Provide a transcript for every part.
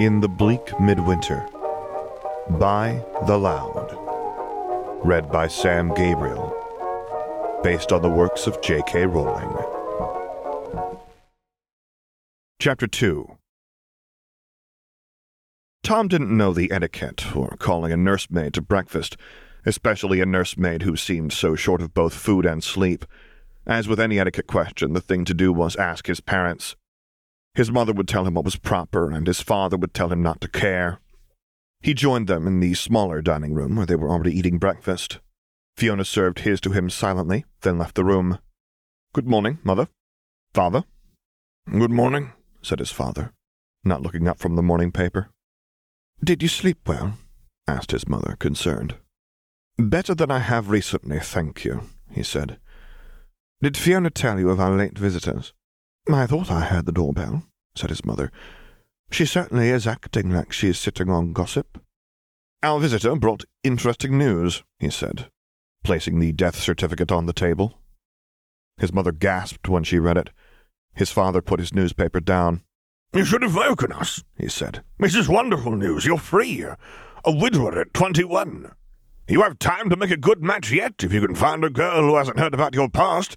In the Bleak Midwinter by The Loud. Read by Sam Gabriel. Based on the works of J.K. Rowling. Chapter 2 Tom didn't know the etiquette for calling a nursemaid to breakfast, especially a nursemaid who seemed so short of both food and sleep. As with any etiquette question, the thing to do was ask his parents. His mother would tell him what was proper, and his father would tell him not to care. He joined them in the smaller dining room where they were already eating breakfast. Fiona served his to him silently, then left the room. Good morning, mother. Father. Good morning, said his father, not looking up from the morning paper. Did you sleep well? asked his mother, concerned. Better than I have recently, thank you, he said. Did Fiona tell you of our late visitors? I thought I heard the doorbell, said his mother. She certainly is acting like she is sitting on gossip. Our visitor brought interesting news, he said, placing the death certificate on the table. His mother gasped when she read it. His father put his newspaper down. You should have woken us, he said. This is wonderful news. You're free. A widower at twenty-one. You have time to make a good match yet if you can find a girl who hasn't heard about your past.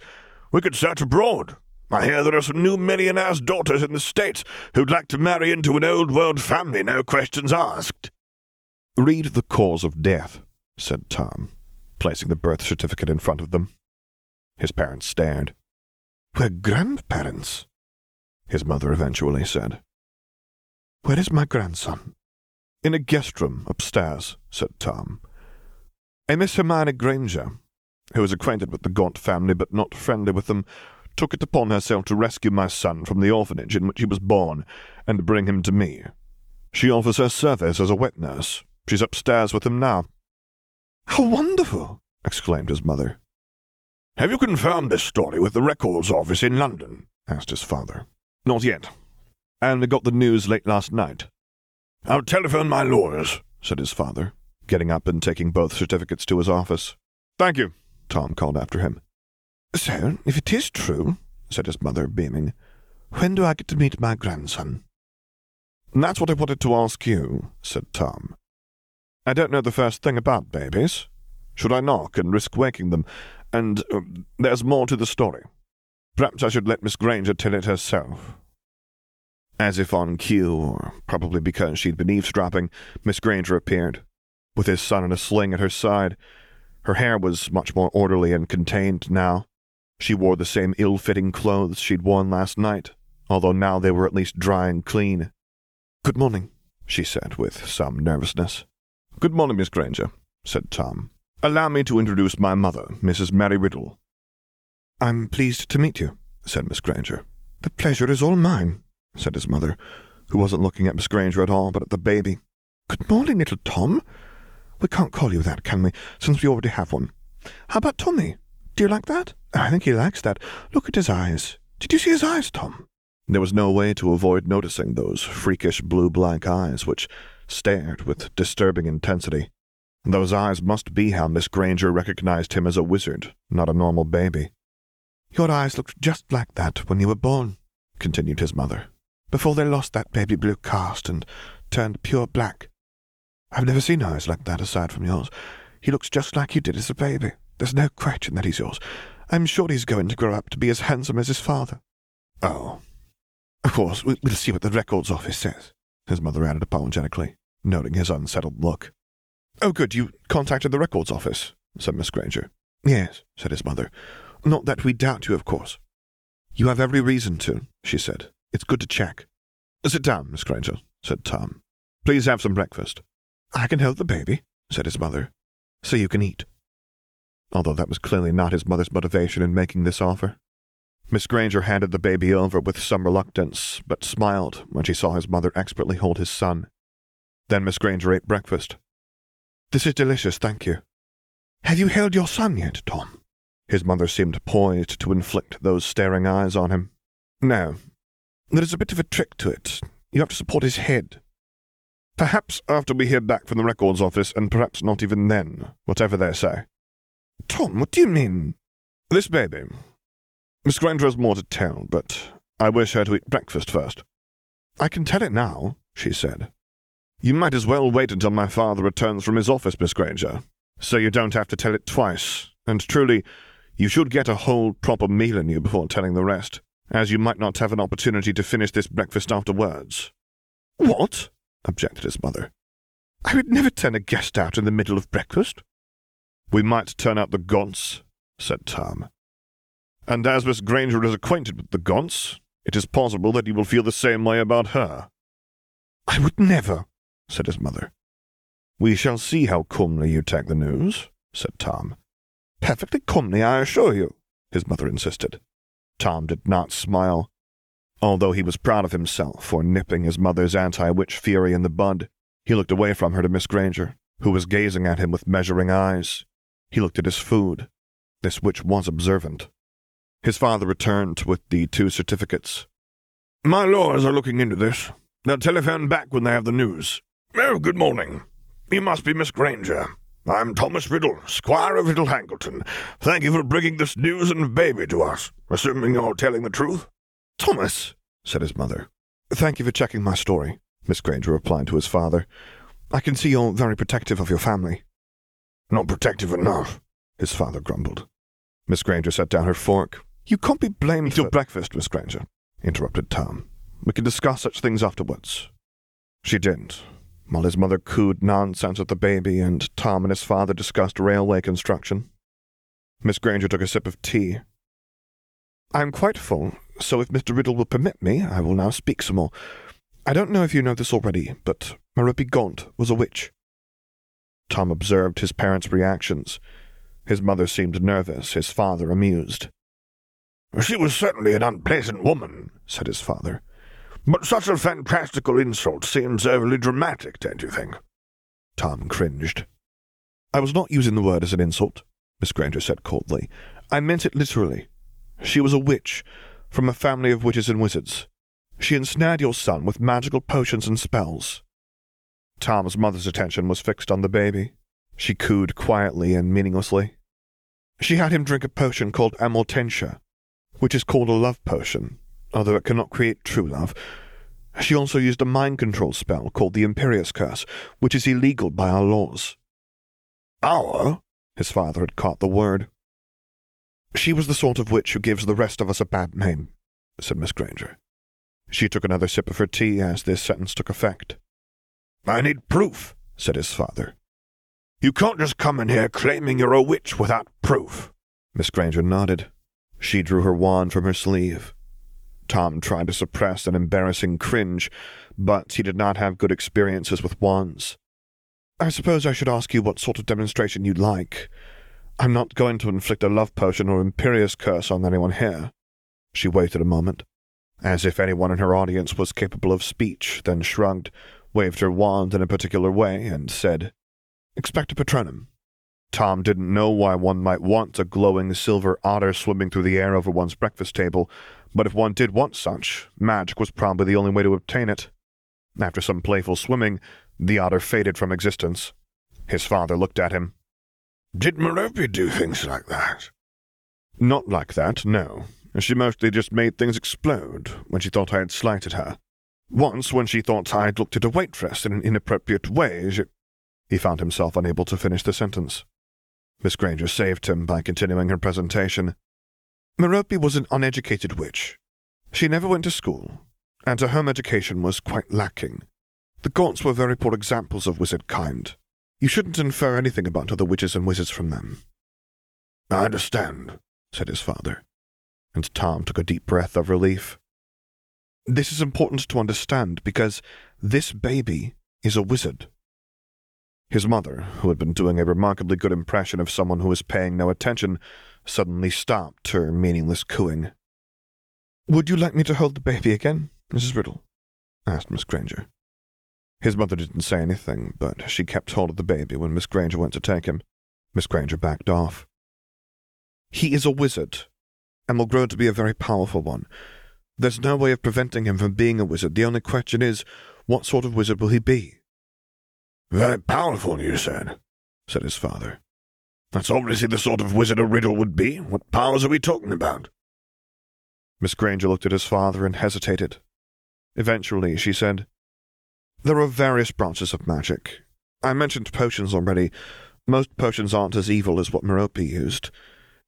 We could search abroad. I hear there are some new millionaires' daughters in the States who'd like to marry into an old world family, no questions asked. Read the cause of death, said Tom, placing the birth certificate in front of them. His parents stared. We're grandparents, his mother eventually said. Where is my grandson? In a guest room upstairs, said Tom. A Miss Hermione Granger, who is acquainted with the Gaunt family but not friendly with them, took it upon herself to rescue my son from the orphanage in which he was born and bring him to me. She offers her service as a wet nurse. She's upstairs with him now. How wonderful! exclaimed his mother. Have you confirmed this story with the records office in London? asked his father. Not yet. And we got the news late last night. I'll telephone my lawyers, said his father, getting up and taking both certificates to his office. Thank you, Tom called after him. So, if it is true, said his mother, beaming, when do I get to meet my grandson? That's what I wanted to ask you, said Tom. I don't know the first thing about babies. Should I knock and risk waking them? And uh, there's more to the story. Perhaps I should let Miss Granger tell it herself. As if on cue, or probably because she'd been eavesdropping, Miss Granger appeared, with his son in a sling at her side. Her hair was much more orderly and contained now, she wore the same ill fitting clothes she'd worn last night, although now they were at least dry and clean. Good morning, she said with some nervousness. Good morning, Miss Granger, said Tom. Allow me to introduce my mother, Mrs. Mary Riddle. I'm pleased to meet you, said Miss Granger. The pleasure is all mine, said his mother, who wasn't looking at Miss Granger at all, but at the baby. Good morning, little Tom. We can't call you that, can we, since we already have one. How about Tommy? Do you like that? I think he likes that. Look at his eyes. Did you see his eyes, Tom? There was no way to avoid noticing those freakish blue black eyes which stared with disturbing intensity. Those eyes must be how Miss Granger recognized him as a wizard, not a normal baby. Your eyes looked just like that when you were born, continued his mother, before they lost that baby blue cast and turned pure black. I've never seen eyes like that aside from yours. He looks just like you did as a baby. There's no question that he's yours. I'm sure he's going to grow up to be as handsome as his father. Oh. Of course, we'll see what the records office says, his mother added apologetically, noting his unsettled look. Oh, good, you contacted the records office, said Miss Granger. Yes, said his mother. Not that we doubt you, of course. You have every reason to, she said. It's good to check. Sit down, Miss Granger, said Tom. Please have some breakfast. I can hold the baby, said his mother, so you can eat although that was clearly not his mother's motivation in making this offer. Miss Granger handed the baby over with some reluctance, but smiled when she saw his mother expertly hold his son. Then Miss Granger ate breakfast. This is delicious, thank you. Have you held your son yet, Tom? His mother seemed poised to inflict those staring eyes on him. No. There is a bit of a trick to it. You have to support his head. Perhaps after we hear back from the records office, and perhaps not even then, whatever they say. Tom, what do you mean? This baby. Miss Granger has more to tell, but I wish her to eat breakfast first. I can tell it now, she said. You might as well wait until my father returns from his office, Miss Granger, so you don't have to tell it twice. And truly, you should get a whole proper meal in you before telling the rest, as you might not have an opportunity to finish this breakfast afterwards. What? objected his mother. I would never turn a guest out in the middle of breakfast. We might turn out the Gaunts, said Tom. And as Miss Granger is acquainted with the Gaunts, it is possible that you will feel the same way about her. I would never, said his mother. We shall see how calmly you take the news, said Tom. Perfectly calmly, I assure you, his mother insisted. Tom did not smile. Although he was proud of himself for nipping his mother's anti witch fury in the bud, he looked away from her to Miss Granger, who was gazing at him with measuring eyes. He looked at his food. This witch was observant. His father returned with the two certificates. My lawyers are looking into this. They'll telephone back when they have the news. Oh, good morning. You must be Miss Granger. I'm Thomas Riddle, Squire of Little Hangleton. Thank you for bringing this news and baby to us, assuming you're telling the truth. Thomas, said his mother. Thank you for checking my story, Miss Granger replied to his father. I can see you're very protective of your family. Not protective enough, his father grumbled. Miss Granger set down her fork. You can't be blamed Eat your breakfast, Miss Granger, interrupted Tom. We can discuss such things afterwards. She didn't, while his mother cooed nonsense at the baby and Tom and his father discussed railway construction. Miss Granger took a sip of tea. I'm quite full, so if Mr. Riddle will permit me, I will now speak some more. I don't know if you know this already, but Merope Gaunt was a witch. Tom observed his parents' reactions. His mother seemed nervous, his father amused. She was certainly an unpleasant woman, said his father. But such a fantastical insult seems overly dramatic, don't you think? Tom cringed. I was not using the word as an insult, Miss Granger said coldly. I meant it literally. She was a witch, from a family of witches and wizards. She ensnared your son with magical potions and spells. Tom's mother's attention was fixed on the baby. She cooed quietly and meaninglessly. She had him drink a potion called Amortentia, which is called a love potion, although it cannot create true love. She also used a mind control spell called the Imperius Curse, which is illegal by our laws. Our? His father had caught the word. She was the sort of witch who gives the rest of us a bad name, said Miss Granger. She took another sip of her tea as this sentence took effect. I need proof, said his father. You can't just come in here claiming you're a witch without proof. Miss Granger nodded. She drew her wand from her sleeve. Tom tried to suppress an embarrassing cringe, but he did not have good experiences with wands. I suppose I should ask you what sort of demonstration you'd like. I'm not going to inflict a love potion or Imperius curse on anyone here. She waited a moment, as if anyone in her audience was capable of speech, then shrugged, waved her wand in a particular way, and said, Expecto Patronum. Tom didn't know why one might want a glowing silver otter swimming through the air over one's breakfast table, but if one did want such, magic was probably the only way to obtain it. After some playful swimming, the otter faded from existence. His father looked at him. Did Merope do things like that? Not like that, no. She mostly just made things explode when she thought I had slighted her. Once, when she thought I'd looked at a waitress in an inappropriate way, she... He found himself unable to finish the sentence. Miss Granger saved him by continuing her presentation. Merope was an uneducated witch. She never went to school, and her home education was quite lacking. The Gaunts were very poor examples of wizard kind. You shouldn't infer anything about other witches and wizards from them. I understand, said his father, and Tom took a deep breath of relief. This is important to understand because this baby is a wizard. His mother, who had been doing a remarkably good impression of someone who was paying no attention, suddenly stopped her meaningless cooing. Would you like me to hold the baby again, Mrs. Riddle? asked Miss Granger. His mother didn't say anything, but she kept hold of the baby when Miss Granger went to take him. Miss Granger backed off. He is a wizard, and will grow to be a very powerful one. There's no way of preventing him from being a wizard. The only question is, what sort of wizard will he be? Very powerful, you said, said his father. That's obviously the sort of wizard a riddle would be. What powers are we talking about? Miss Granger looked at his father and hesitated. Eventually, she said, There are various branches of magic. I mentioned potions already. Most potions aren't as evil as what Merope used.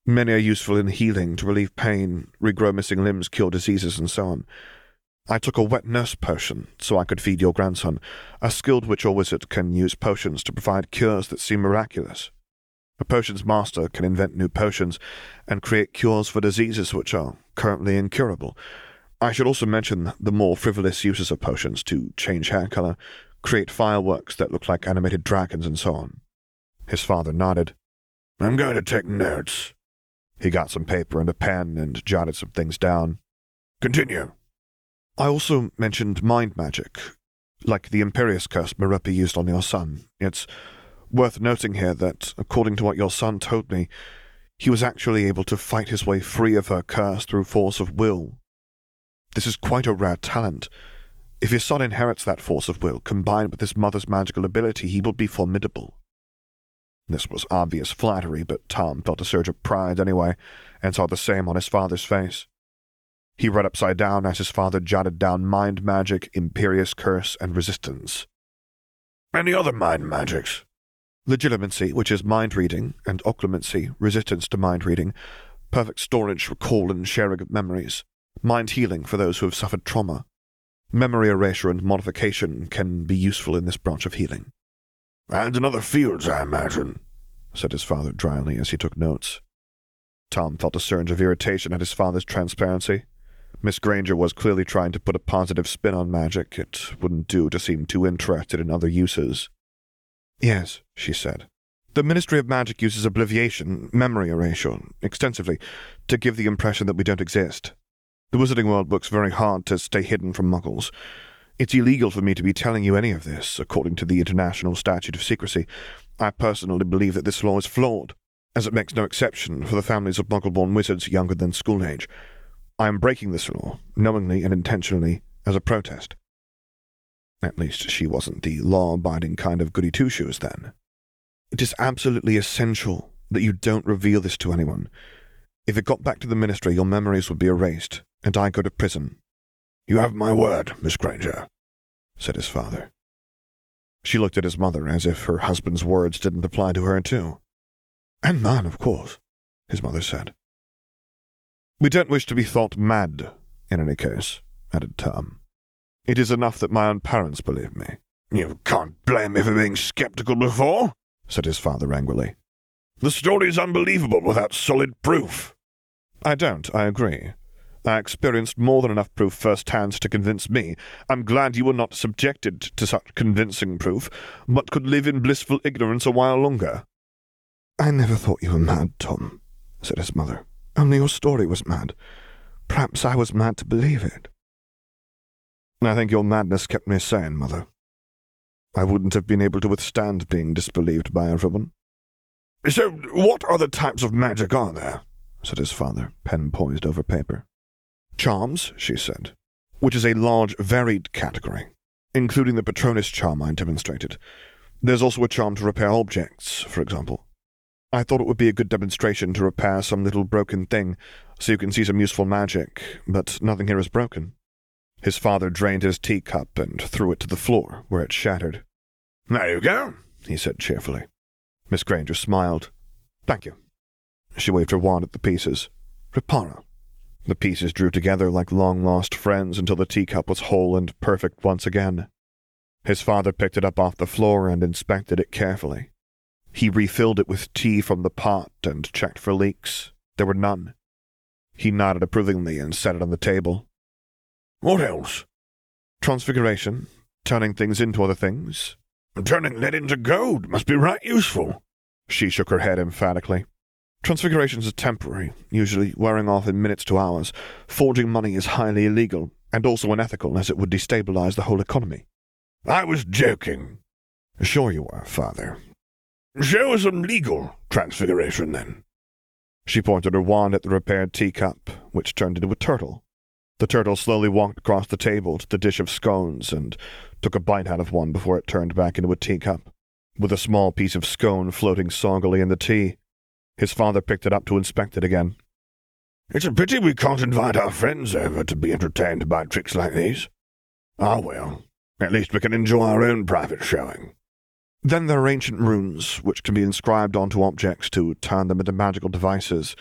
Many are useful in healing, to relieve pain, regrow missing limbs, cure diseases, and so on. I took a wet nurse potion so I could feed your grandson. A skilled witch or wizard can use potions to provide cures that seem miraculous. A potions master can invent new potions and create cures for diseases which are currently incurable. I should also mention the more frivolous uses of potions to change hair color, create fireworks that look like animated dragons, and so on. His father nodded. I'm going to take notes. He got some paper and a pen and jotted some things down. Continue. I also mentioned mind magic, like the Imperius curse Merope used on your son. It's worth noting here that, according to what your son told me, he was actually able to fight his way free of her curse through force of will. This is quite a rare talent. If his son inherits that force of will, combined with his mother's magical ability, he will be formidable. This was obvious flattery, but Tom felt a surge of pride anyway, and saw the same on his father's face. He read upside down as his father jotted down mind magic, Imperius curse, and resistance. Any other mind magics? Legilimency, which is mind reading, and occlumency, resistance to mind reading, perfect storage, recall, and sharing of memories, mind healing for those who have suffered trauma. Memory erasure and modification can be useful in this branch of healing. And in other fields, I imagine, said his father dryly as he took notes. Tom felt a surge of irritation at his father's transparency. Miss Granger was clearly trying to put a positive spin on magic. It wouldn't do to seem too interested in other uses. Yes, she said. The Ministry of Magic uses obliviation, memory erasure, extensively, to give the impression that we don't exist. The Wizarding World looks very hard to stay hidden from muggles. It's illegal for me to be telling you any of this, according to the International Statute of Secrecy. I personally believe that this law is flawed, as it makes no exception for the families of muggle-born wizards younger than school age. I am breaking this law, knowingly and intentionally, as a protest. At least she wasn't the law-abiding kind of goody-two-shoes then. It is absolutely essential that you don't reveal this to anyone. If it got back to the ministry, your memories would be erased, and I go to prison. You have my word, Miss Granger, said his father. She looked at his mother as if her husband's words didn't apply to her, too. And mine, of course, his mother said. We don't wish to be thought mad, in any case, added Tom. It is enough that my own parents believe me. You can't blame me for being skeptical before, said his father angrily. The story is unbelievable without solid proof. I don't, I agree. I experienced more than enough proof first firsthand to convince me. I'm glad you were not subjected to such convincing proof, but could live in blissful ignorance a while longer. I never thought you were mad, Tom, said his mother. Only your story was mad. Perhaps I was mad to believe it. I think your madness kept me sane, Mother. I wouldn't have been able to withstand being disbelieved by everyone. So, what other types of magic are there? said his father, pen poised over paper. Charms, she said, which is a large, varied category, including the Patronus charm I demonstrated. There's also a charm to repair objects, for example. I thought it would be a good demonstration to repair some little broken thing, so you can see some useful magic, but nothing here is broken. His father drained his teacup and threw it to the floor, where it shattered. There you go, he said cheerfully. Miss Granger smiled. Thank you. She waved her wand at the pieces. Reparo. The pieces drew together like long-lost friends until the teacup was whole and perfect once again. His father picked it up off the floor and inspected it carefully. He refilled it with tea from the pot and checked for leaks. There were none. He nodded approvingly and set it on the table. What else? Transfiguration, turning things into other things. Turning lead into gold must be right useful. She shook her head emphatically. Transfigurations are temporary, usually wearing off in minutes to hours. Forging money is highly illegal, and also unethical, as it would destabilize the whole economy. I was joking. Sure you were, father. Show us some legal transfiguration, then. She pointed her wand at the repaired teacup, which turned into a turtle. The turtle slowly walked across the table to the dish of scones and took a bite out of one before it turned back into a teacup, with a small piece of scone floating soggily in the tea. His father picked it up to inspect it again. It's a pity we can't invite our friends over to be entertained by tricks like these. Ah, well, At least we can enjoy our own private showing. Then there are ancient runes, which can be inscribed onto objects to turn them into magical devices.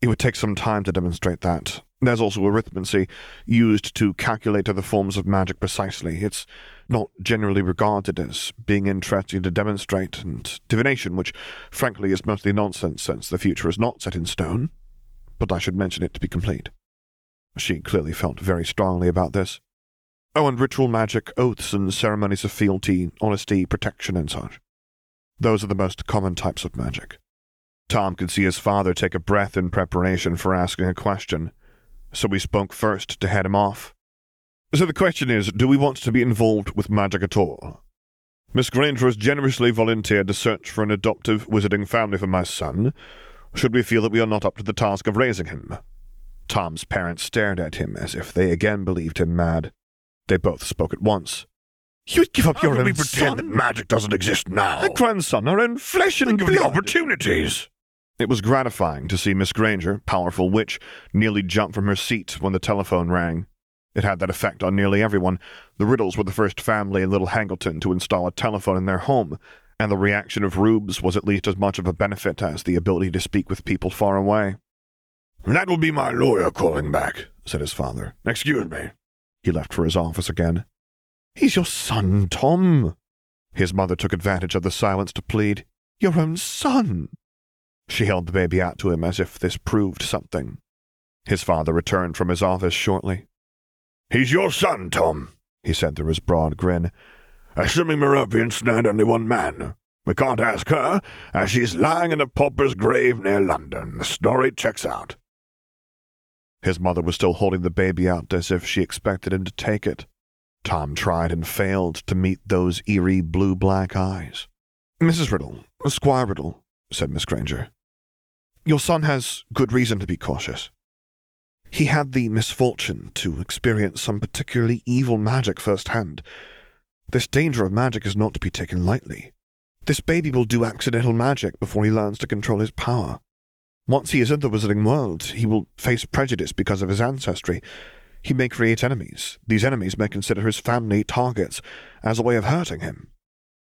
It would take some time to demonstrate that. There's also arithmancy, used to calculate other forms of magic precisely. It's not generally regarded as being interesting to demonstrate, and divination, which frankly is mostly nonsense since the future is not set in stone. But I should mention it to be complete. She clearly felt very strongly about this. Oh, and ritual magic, oaths, and ceremonies of fealty, honesty, protection, and such. Those are the most common types of magic. Tom could see his father take a breath in preparation for asking a question, so he spoke first to head him off. So the question is do we want to be involved with magic at all? Miss Granger has generously volunteered to search for an adoptive wizarding family for my son. Should we feel that we are not up to the task of raising him? Tom's parents stared at him as if they again believed him mad. They both spoke at once. You'd give up How your own we pretend son? that magic doesn't exist now? A grandson, our own flesh and Think of the blood. opportunities. It was gratifying to see Miss Granger, powerful witch, nearly jump from her seat when the telephone rang. It had that effect on nearly everyone. The Riddles were the first family in Little Hangleton to install a telephone in their home, and the reaction of Rubes was at least as much of a benefit as the ability to speak with people far away. That will be my lawyer calling back. said his father. Excuse me. He left for his office again. He's your son, Tom. His mother took advantage of the silence to plead. Your own son. She held the baby out to him as if this proved something. His father returned from his office shortly. He's your son, Tom. He said through his broad grin. Assuming Merope ensnared only one man. We can't ask her, as she's lying in a pauper's grave near London. The story checks out. His mother was still holding the baby out as if she expected him to take it. Tom tried and failed to meet those eerie blue black eyes. Mrs. Riddle, Squire Riddle, said Miss Granger, your son has good reason to be cautious. He had the misfortune to experience some particularly evil magic firsthand. This danger of magic is not to be taken lightly. This baby will do accidental magic before he learns to control his power. Once he is in the wizarding world, he will face prejudice because of his ancestry. He may create enemies. These enemies may consider his family targets as a way of hurting him.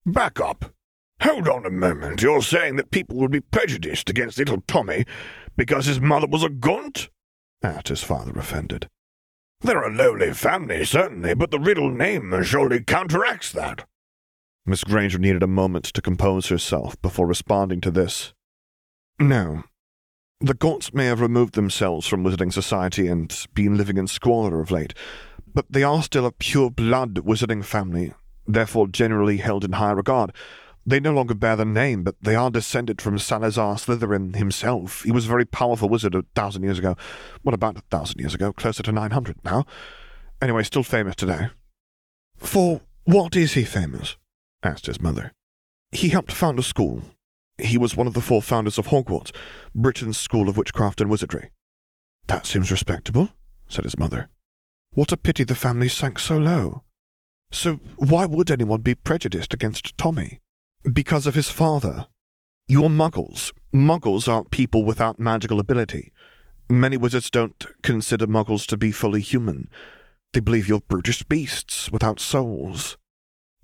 Back up. Hold on a moment. You're saying that people would be prejudiced against little Tommy because his mother was a gaunt? Asked his father, offended. They're a lowly family, certainly, but the Riddle name surely counteracts that. Miss Granger needed a moment to compose herself before responding to this. No. The Gaunts may have removed themselves from Wizarding Society and been living in squalor of late, but they are still a pure blood Wizarding family, therefore generally held in high regard. They no longer bear the name, but they are descended from Salazar Slytherin himself. He was a very powerful wizard a thousand years ago. What about a thousand years ago? Closer to nine hundred now. Anyway, still famous today. For what is he famous? asked his mother. He helped found a school. He was one of the four founders of Hogwarts, Britain's school of witchcraft and wizardry. That seems respectable, said his mother. What a pity the family sank so low. So why would anyone be prejudiced against Tommy? Because of his father. You're muggles. Muggles aren't people without magical ability. Many wizards don't consider muggles to be fully human. They believe you're brutish beasts without souls.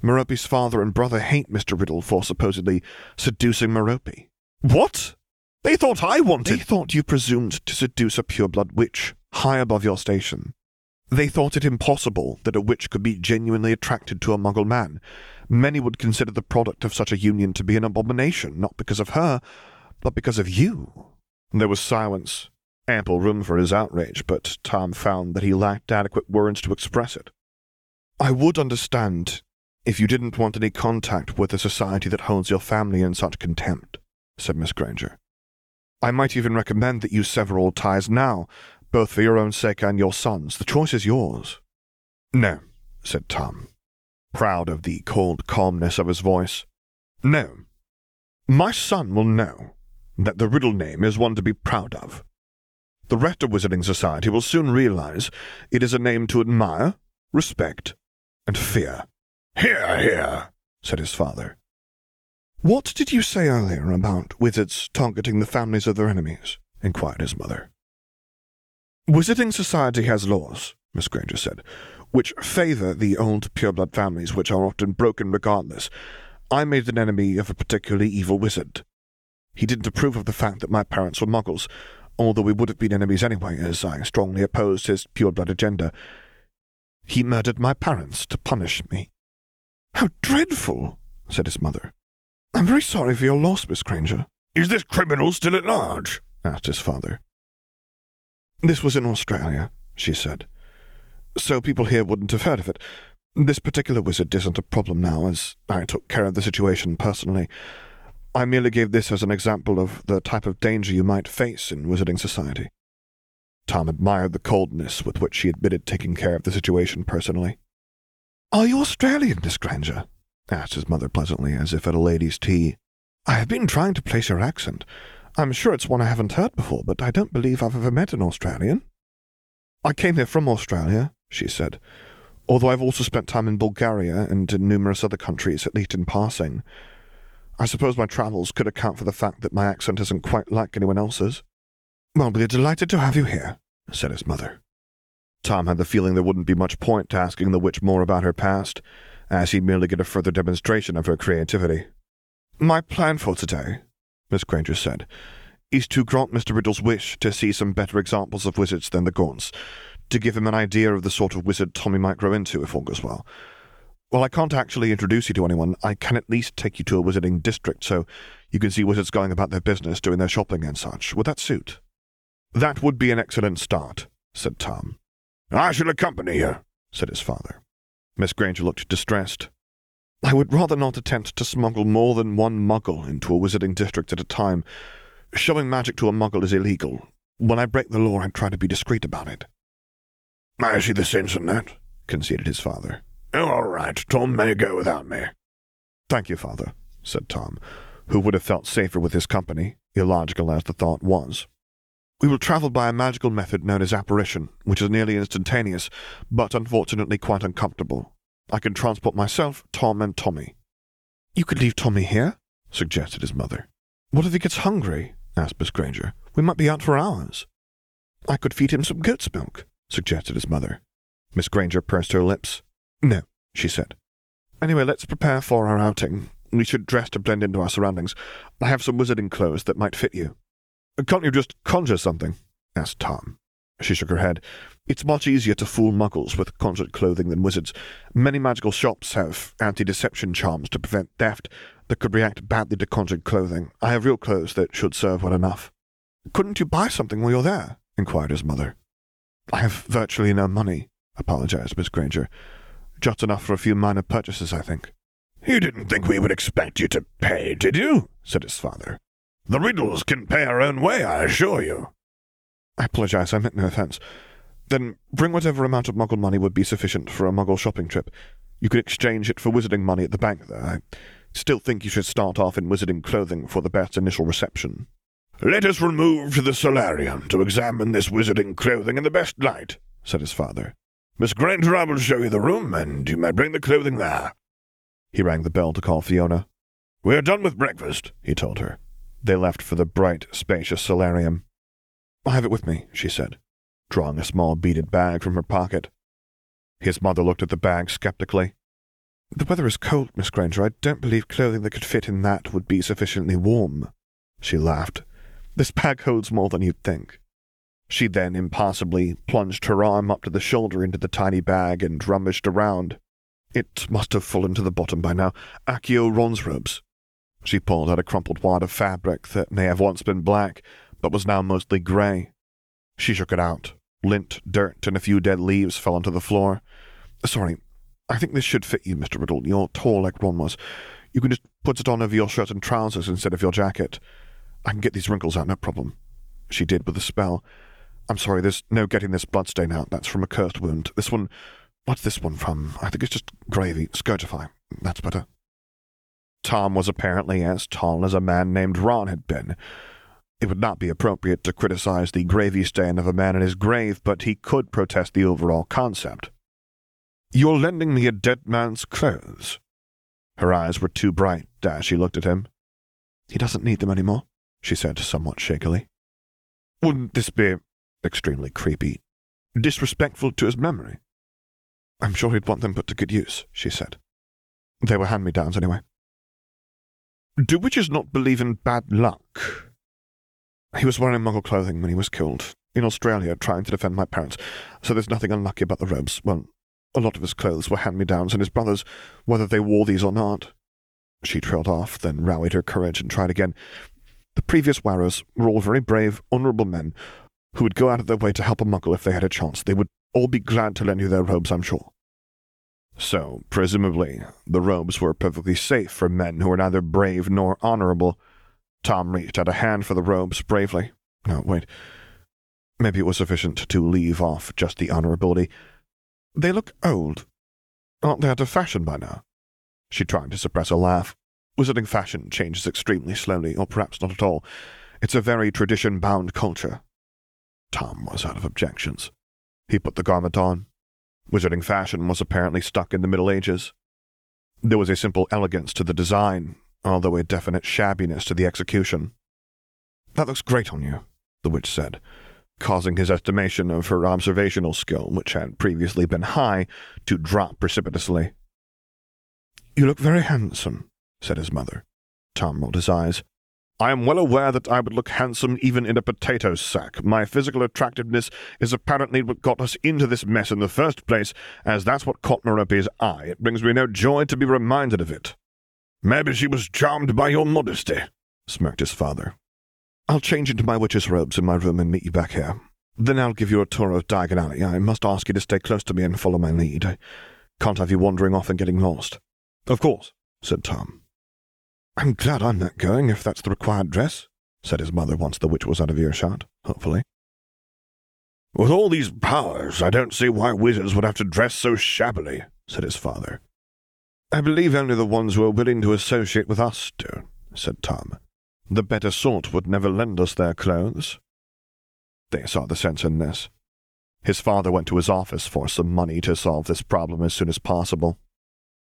Merope's father and brother hate Mr. Riddle for supposedly seducing Merope. What? They thought I wanted. They thought you presumed to seduce a pureblood witch, high above your station. They thought it impossible that a witch could be genuinely attracted to a muggle man. Many would consider the product of such a union to be an abomination, not because of her, but because of you. There was silence, ample room for his outrage, but Tom found that he lacked adequate words to express it. I would understand if you didn't want any contact with a society that holds your family in such contempt, said Miss Granger. I might even recommend that you sever all ties now, both for your own sake and your son's. The choice is yours. No, said Tom, proud of the cold calmness of his voice. No. My son will know that the Riddle name is one to be proud of. The rest of Wizarding Society will soon realize it is a name to admire, respect, and fear. Here, here, said his father. What did you say earlier about wizards targeting the families of their enemies? inquired his mother. Wizarding Society has laws, Miss Granger said. Which favour the old pureblood families, which are often broken regardless. I made an enemy of a particularly evil wizard. He didn't approve of the fact that my parents were muggles, although we would have been enemies anyway, as I strongly opposed his pureblood agenda. He murdered my parents to punish me. How dreadful, said his mother. I'm very sorry for your loss, Miss Granger. Is this criminal still at large? asked his father. This was in Australia, she said. So people here wouldn't have heard of it. This particular wizard isn't a problem now, as I took care of the situation personally. I merely gave this as an example of the type of danger you might face in wizarding society. Tom admired the coldness with which she admitted taking care of the situation personally. Are you Australian, Miss Granger? asked his mother pleasantly, as if at a lady's tea. I have been trying to place your accent. I'm sure it's one I haven't heard before, but I don't believe I've ever met an Australian. I came here from Australia, she said, although I've also spent time in Bulgaria and in numerous other countries, at least in passing. I suppose my travels could account for the fact that my accent isn't quite like anyone else's. Well, we're delighted to have you here, said his mother. Tom had the feeling there wouldn't be much point to asking the witch more about her past, as he'd merely get a further demonstration of her creativity. My plan for today, Miss Granger said, is to grant Mr. Riddle's wish to see some better examples of wizards than the Gaunts, to give him an idea of the sort of wizard Tommy might grow into if all goes well. Well, I can't actually introduce you to anyone, I can at least take you to a wizarding district so you can see wizards going about their business, doing their shopping and such. Would that suit? That would be an excellent start, said Tom. I shall accompany you, said his father. Miss Granger looked distressed. I would rather not attempt to smuggle more than one muggle into a wizarding district at a time. Showing magic to a muggle is illegal. When I break the law, I try to be discreet about it. I see the sense in that, conceded his father. Oh, all right, Tom may go without me. Thank you, father, said Tom, who would have felt safer with his company, illogical as the thought was. We will travel by a magical method known as apparition, which is nearly instantaneous, but unfortunately quite uncomfortable. I can transport myself, Tom, and Tommy. You could leave Tommy here, suggested his mother. What if he gets hungry? asked Miss Granger. We might be out for hours. I could feed him some goat's milk, suggested his mother. Miss Granger pursed her lips. No, she said. Anyway, let's prepare for our outing. We should dress to blend into our surroundings. I have some wizarding clothes that might fit you. Uh, can't you just conjure something? asked Tom. She shook her head. It's much easier to fool muggles with conjured clothing than wizards. Many magical shops have anti deception charms to prevent theft that could react badly to conjured clothing. I have real clothes that should serve well enough. Couldn't you buy something while you're there? inquired his mother. I have virtually no money, apologized Miss Granger. Just enough for a few minor purchases, I think. You didn't think we would expect you to pay, did you? said his father. The Riddles can pay our own way, I assure you. I apologize, I meant no offense. Then bring whatever amount of Muggle money would be sufficient for a Muggle shopping trip. You could exchange it for wizarding money at the bank there. I still think you should start off in wizarding clothing for the best initial reception. Let us remove to the solarium to examine this wizarding clothing in the best light, said his father. Miss Granger, I will show you the room, and you may bring the clothing there. He rang the bell to call Fiona. We are done with breakfast, he told her. They left for the bright, spacious solarium. I have it with me, she said, drawing a small beaded bag from her pocket. His mother looked at the bag skeptically. The weather is cold, Miss Granger. I don't believe clothing that could fit in that would be sufficiently warm. She laughed. This bag holds more than you'd think. She then impassively plunged her arm up to the shoulder into the tiny bag and rummaged around. It must have fallen to the bottom by now. Accio Ron's robes. She pulled out a crumpled wad of fabric that may have once been black, but was now mostly grey. She shook it out. Lint, dirt, and a few dead leaves fell onto the floor. Sorry, I think this should fit you, Mr. Riddle. You're tall like Ron was. You can just put it on over your shirt and trousers instead of your jacket. I can get these wrinkles out, no problem. She did with a spell. I'm sorry, there's no getting this bloodstain out. That's from a cursed wound. This one, what's this one from? I think it's just gravy. Scourgify. That's better. Tom was apparently as tall as a man named Ron had been. It would not be appropriate to criticize the gravy stain of a man in his grave, but he could protest the overall concept. You're lending me a dead man's clothes. Her eyes were too bright as she looked at him. He doesn't need them any more, she said somewhat shakily. Wouldn't this be extremely creepy, disrespectful to his memory? I'm sure he'd want them put to good use, she said. They were hand me downs anyway. Do witches not believe in bad luck? He was wearing Muggle clothing when he was killed, in Australia, trying to defend my parents, so there's nothing unlucky about the robes. Well, a lot of his clothes were hand me downs, and his brothers, whether they wore these or not. She trailed off, then rallied her courage and tried again. The previous Warrows were all very brave, honourable men who would go out of their way to help a Muggle if they had a chance. They would all be glad to lend you their robes, I'm sure. So, presumably, the robes were perfectly safe for men who were neither brave nor honorable. Tom reached out a hand for the robes bravely. No, wait. Maybe it was sufficient to leave off just the honorability. They look old. Aren't they out of fashion by now? She tried to suppress a laugh. Wizarding fashion changes extremely slowly, or perhaps not at all. It's a very tradition bound culture. Tom was out of objections. He put the garment on. Wizarding fashion was apparently stuck in the Middle Ages. There was a simple elegance to the design, although a definite shabbiness to the execution. That looks great on you, the witch said, causing his estimation of her observational skill, which had previously been high, to drop precipitously. You look very handsome, said his mother. Tom rolled his eyes. I am well aware that I would look handsome even in a potato sack. My physical attractiveness is apparently what got us into this mess in the first place, as that's what caught Merope's eye. It brings me no joy to be reminded of it. Maybe she was charmed by your modesty, smirked his father. I'll change into my witch's robes in my room and meet you back here. Then I'll give you a tour of Diagon Alley. I must ask you to stay close to me and follow my lead. I can't have you wandering off and getting lost. Of course, said Tom. I'm glad I'm not going, if that's the required dress, said his mother once the witch was out of earshot, hopefully. With all these powers, I don't see why wizards would have to dress so shabbily, said his father. I believe only the ones who are willing to associate with us do, said Tom. The better sort would never lend us their clothes. They saw the sense in this. His father went to his office for some money to solve this problem as soon as possible.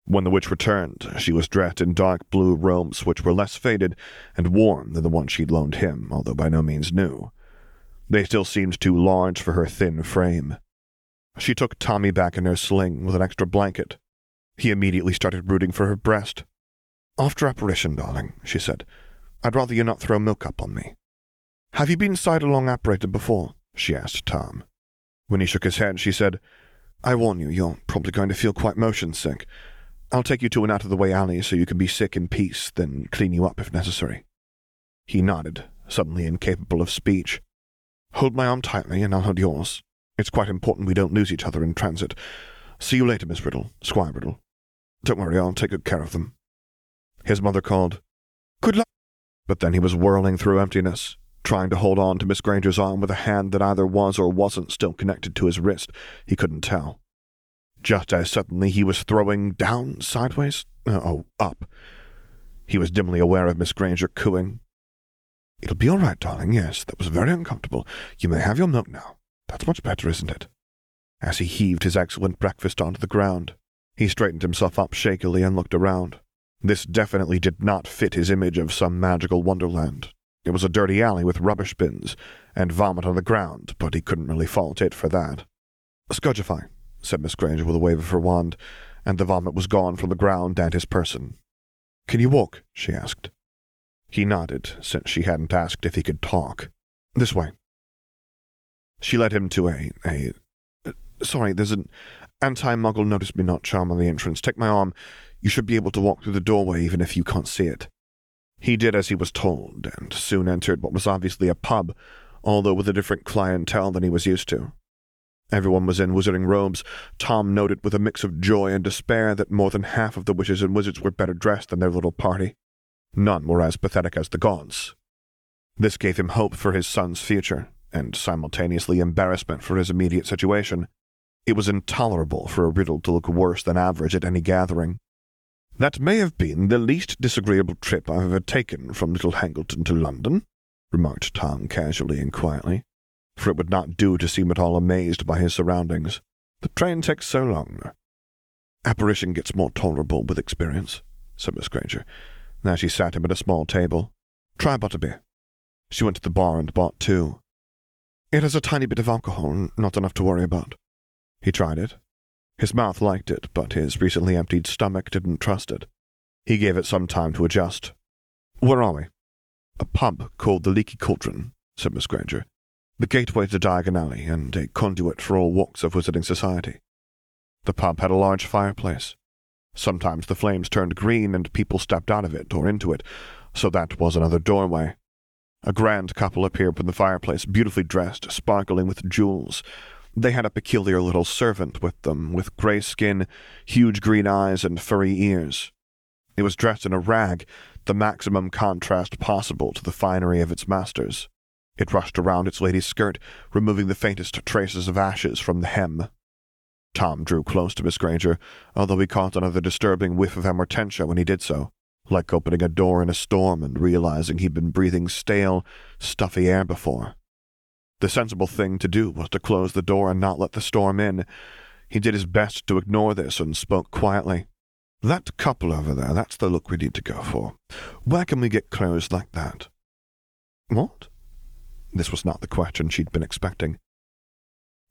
When the witch returned, she was dressed in dark blue robes which were less faded and worn than the one she'd loaned him, although by no means new. They still seemed too large for her thin frame. She took Tommy back in her sling with an extra blanket. He immediately started rooting for her breast. After apparition, darling, she said, I'd rather you not throw milk up on me. Have you been side-along apparated before? she asked Tom. When he shook his head, she said, I warn you, you're probably going to feel quite motion sick. I'll take you to an out-of-the-way alley so you can be sick in peace, then clean you up if necessary. He nodded, suddenly incapable of speech. Hold my arm tightly, and I'll hold yours. It's quite important we don't lose each other in transit. See you later, Miss Riddle, Squire Riddle. Don't worry, I'll take good care of them. His mother called, Good luck. But then he was whirling through emptiness, trying to hold on to Miss Granger's arm with a hand that either was or wasn't still connected to his wrist. He couldn't tell. Just as suddenly he was throwing down sideways, uh, oh, up. He was dimly aware of Miss Granger cooing. It'll be all right, darling. Yes, that was very uncomfortable. You may have your milk now. That's much better, isn't it? As he heaved his excellent breakfast onto the ground, he straightened himself up shakily and looked around. This definitely did not fit his image of some magical wonderland. It was a dirty alley with rubbish bins and vomit on the ground, but he couldn't really fault it for that. Scourgify, said Miss Granger with a wave of her wand, and the vomit was gone from the ground and his person. Can you walk? she asked. He nodded, since she hadn't asked if he could talk. This way. She led him to a. a. Uh, sorry, there's an anti muggle notice me not charm on the entrance. Take my arm. You should be able to walk through the doorway even if you can't see it. He did as he was told, and soon entered what was obviously a pub, although with a different clientele than he was used to. Everyone was in wizarding robes. Tom noted with a mix of joy and despair that more than half of the witches and wizards were better dressed than their little party. None were as pathetic as the Gaunts. This gave him hope for his son's future, and simultaneously embarrassment for his immediate situation. It was intolerable for a riddle to look worse than average at any gathering. That may have been the least disagreeable trip I've ever taken from Little Hangleton to London, remarked Tom casually and quietly for it would not do to seem at all amazed by his surroundings. The train takes so long. Apparition gets more tolerable with experience, said Miss Granger. Now she sat him at a small table. Try butterbeer. She went to the bar and bought two. It has a tiny bit of alcohol, not enough to worry about. He tried it. His mouth liked it, but his recently emptied stomach didn't trust it. He gave it some time to adjust. Where are we? A pub called the Leaky Cauldron, said Miss Granger. The gateway to Diagon Alley and a conduit for all walks of wizarding society. The pub had a large fireplace. Sometimes the flames turned green and people stepped out of it or into it, so that was another doorway. A grand couple appeared from the fireplace, beautifully dressed, sparkling with jewels. They had a peculiar little servant with them, with grey skin, huge green eyes, and furry ears. It was dressed in a rag, the maximum contrast possible to the finery of its masters. It rushed around its lady's skirt, removing the faintest traces of ashes from the hem. Tom drew close to Miss Granger, although he caught another disturbing whiff of amortentia when he did so like opening a door in a storm and realizing he'd been breathing stale, stuffy air before. The sensible thing to do was to close the door and not let the storm in. He did his best to ignore this and spoke quietly. That couple over there, that's the look we need to go for. Where can we get clothes like that? What? This was not the question she'd been expecting.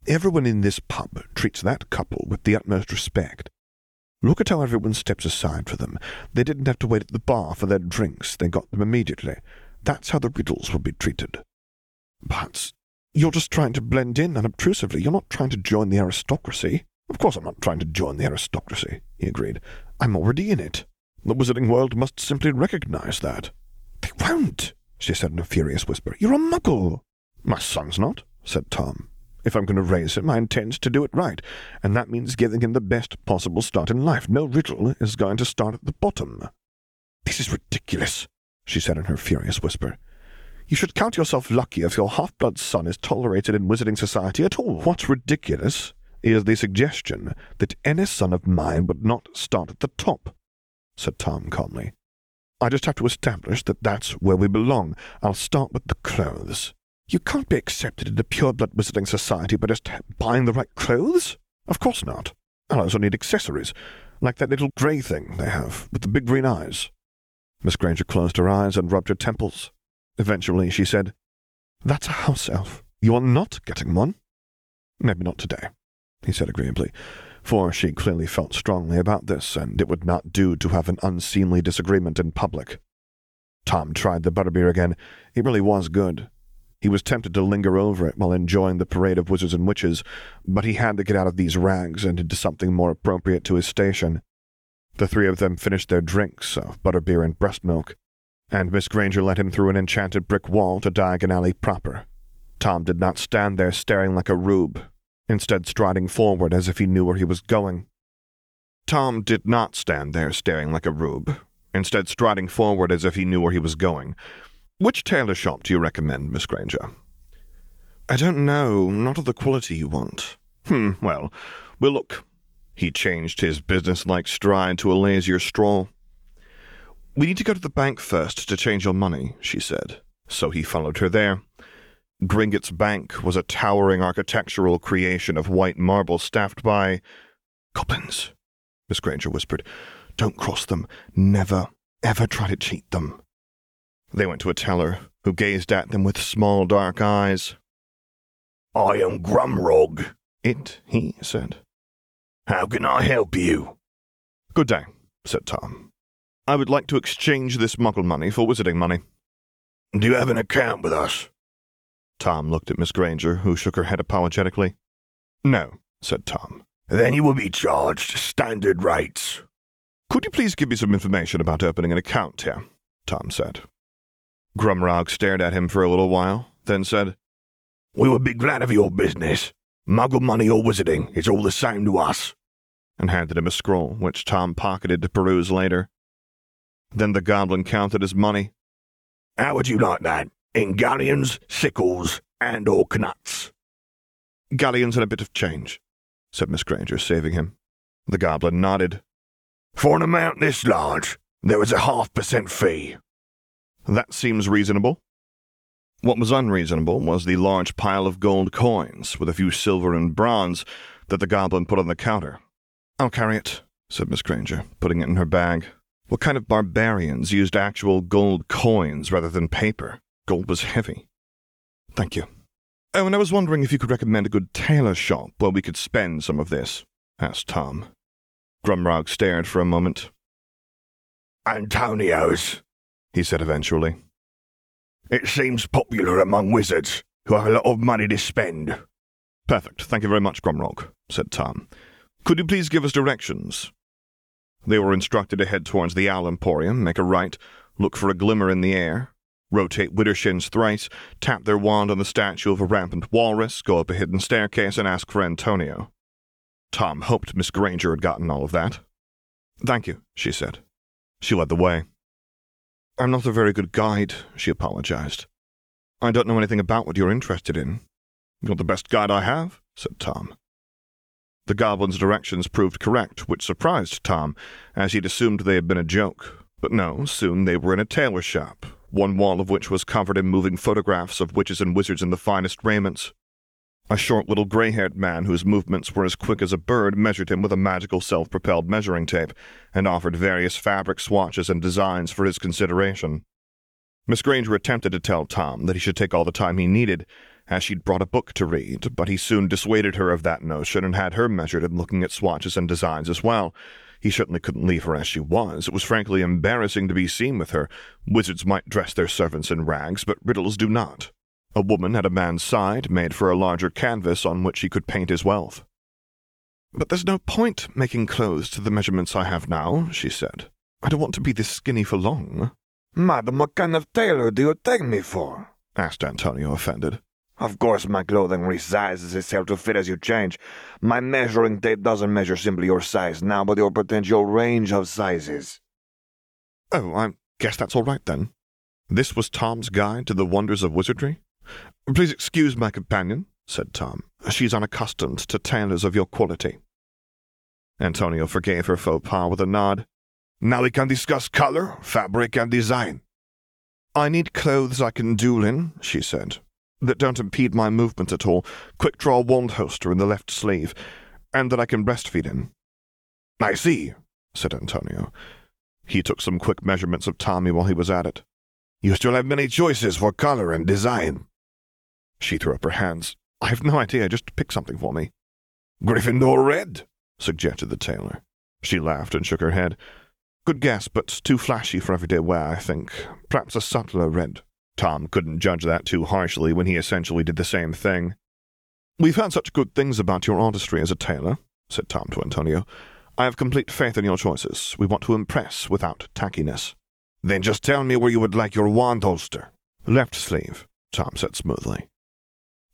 Everyone in this pub treats that couple with the utmost respect. Look at how everyone steps aside for them. They didn't have to wait at the bar for their drinks. They got them immediately. That's how the riddles will be treated. But you're just trying to blend in unobtrusively. You're not trying to join the aristocracy. Of course I'm not trying to join the aristocracy, he agreed. I'm already in it. The wizarding world must simply recognize that. They won't, she said in a furious whisper. You're a muggle. My son's not, said Tom. If I'm going to raise him, I intend to do it right, and that means giving him the best possible start in life. No riddle is going to start at the bottom. This is ridiculous, she said in her furious whisper. You should count yourself lucky if your half-blood son is tolerated in wizarding society at all. What's ridiculous is the suggestion that any son of mine would not start at the top, said Tom calmly. I just have to establish that that's where we belong. I'll start with the clothes. You can't be accepted into the pure blood wizarding society by just buying the right clothes? Of course not. I'll also need accessories, like that little grey thing they have with the big green eyes. Miss Granger closed her eyes and rubbed her temples. Eventually she said, That's a house elf. You are not getting one. Maybe not today, he said agreeably, for she clearly felt strongly about this, and it would not do to have an unseemly disagreement in public. Tom tried the butterbeer again. It really was good. He was tempted to linger over it while enjoying the parade of wizards and witches, but he had to get out of these rags and into something more appropriate to his station. The three of them finished their drinks of butterbeer and breast milk, and Miss Granger led him through an enchanted brick wall to Diagon Alley proper. Tom did not stand there staring like a rube, instead striding forward as if he knew where he was going. Tom did not stand there staring like a rube, instead striding forward as if he knew where he was going, which tailor shop do you recommend, Miss Granger? I don't know, not of the quality you want. Hmm, well, we'll look. He changed his business-like stride to a lazier stroll. We need to go to the bank first to change your money, she said, so he followed her there. Gringotts Bank was a towering architectural creation of white marble staffed by goblins, Miss Granger whispered. Don't cross them. Never, ever try to cheat them. They went to a teller, who gazed at them with small dark eyes. I am Grumrog, it, he said. How can I help you? Good day, said Tom. I would like to exchange this muggle money for wizarding money. Do you have an account with us? Tom looked at Miss Granger, who shook her head apologetically. No, said Tom. Then you will be charged standard rates. Could you please give me some information about opening an account here? Tom said. Grumrog stared at him for a little while, then said, We would be glad of your business. Muggle money or wizarding, it's all the same to us. And handed him a scroll, which Tom pocketed to peruse later. Then the goblin counted his money. How would you like that? In galleons, sickles, and or knuts? Galleons and a bit of change, said Miss Granger, saving him. The goblin nodded. For an amount this large, there was a half percent fee. That seems reasonable. What was unreasonable was the large pile of gold coins, with a few silver and bronze, that the goblin put on the counter. I'll carry it, said Miss Granger, putting it in her bag. What kind of barbarians used actual gold coins rather than paper? Gold was heavy. Thank you. Oh, and I was wondering if you could recommend a good tailor shop where we could spend some of this. asked Tom. Grumrog stared for a moment. Antonio's, he said eventually. It seems popular among wizards who have a lot of money to spend. Perfect. Thank you very much, Grumrog, said Tom. Could you please give us directions? They were instructed to head towards the Owl Emporium, make a right, look for a glimmer in the air, rotate Widdershins thrice, tap their wand on the statue of a rampant walrus, go up a hidden staircase, and ask for Antonio. Tom hoped Miss Granger had gotten all of that. Thank you, she said. She led the way. I'm not a very good guide, she apologized. I don't know anything about what you're interested in. You're the best guide I have, said Tom. The goblin's directions proved correct, which surprised Tom, as he'd assumed they had been a joke. But no, soon they were in a tailor shop, one wall of which was covered in moving photographs of witches and wizards in the finest raiments. A short little gray haired man whose movements were as quick as a bird measured him with a magical self propelled measuring tape and offered various fabric swatches and designs for his consideration. Miss Granger attempted to tell Tom that he should take all the time he needed, as she'd brought a book to read, but he soon dissuaded her of that notion and had her measured and looking at swatches and designs as well. He certainly couldn't leave her as she was. It was frankly embarrassing to be seen with her. Wizards might dress their servants in rags, but riddles do not. A woman at a man's side made for a larger canvas on which he could paint his wealth. But there's no point making clothes to the measurements I have now, she said. I don't want to be this skinny for long. Madam, what kind of tailor do you take me for? asked Antonio, offended. Of course, my clothing resizes itself to fit as you change. My measuring tape doesn't measure simply your size now, but your potential range of sizes. Oh, I guess that's all right then. This was Tom's guide to the wonders of wizardry? Please excuse my companion, said Tom. She's unaccustomed to tailors of your quality. Antonio forgave her faux pas with a nod. Now we can discuss color, fabric, and design. I need clothes I can duel in, she said, that don't impede my movement at all, quick draw wand holster in the left sleeve, and that I can breastfeed in. I see, said Antonio. He took some quick measurements of Tommy while he was at it. You still have many choices for color and design. She threw up her hands. I have no idea, just pick something for me. Gryffindor red, suggested the tailor. She laughed and shook her head. Good guess, but too flashy for everyday wear, I think. Perhaps a subtler red. Tom couldn't judge that too harshly when he essentially did the same thing. We've heard such good things about your artistry as a tailor, said Tom to Antonio. I have complete faith in your choices. We want to impress without tackiness. Then just tell me where you would like your wand holster. Left sleeve, Tom said smoothly.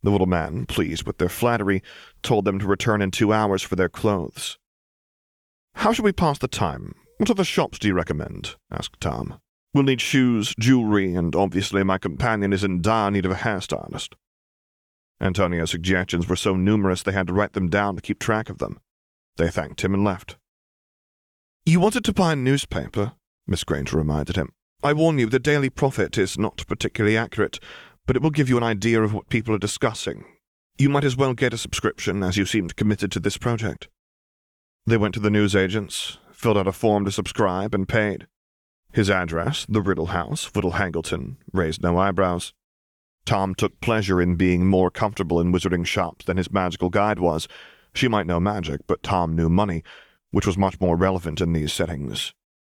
The little man, pleased with their flattery, told them to return in two hours for their clothes. How shall we pass the time? What other shops do you recommend? asked Tom. We'll need shoes, jewelry, and obviously my companion is in dire need of a hairstylist. Antonio's suggestions were so numerous they had to write them down to keep track of them. They thanked him and left. You wanted to buy a newspaper, Miss Granger reminded him. I warn you, the Daily Prophet is not particularly accurate, but it will give you an idea of what people are discussing. You might as well get a subscription, as you seemed committed to this project. They went to the newsagents, filled out a form to subscribe, and paid. His address, the Riddle House, Little Hangleton, raised no eyebrows. Tom took pleasure in being more comfortable in wizarding shops than his magical guide was. She might know magic, but Tom knew money, which was much more relevant in these settings.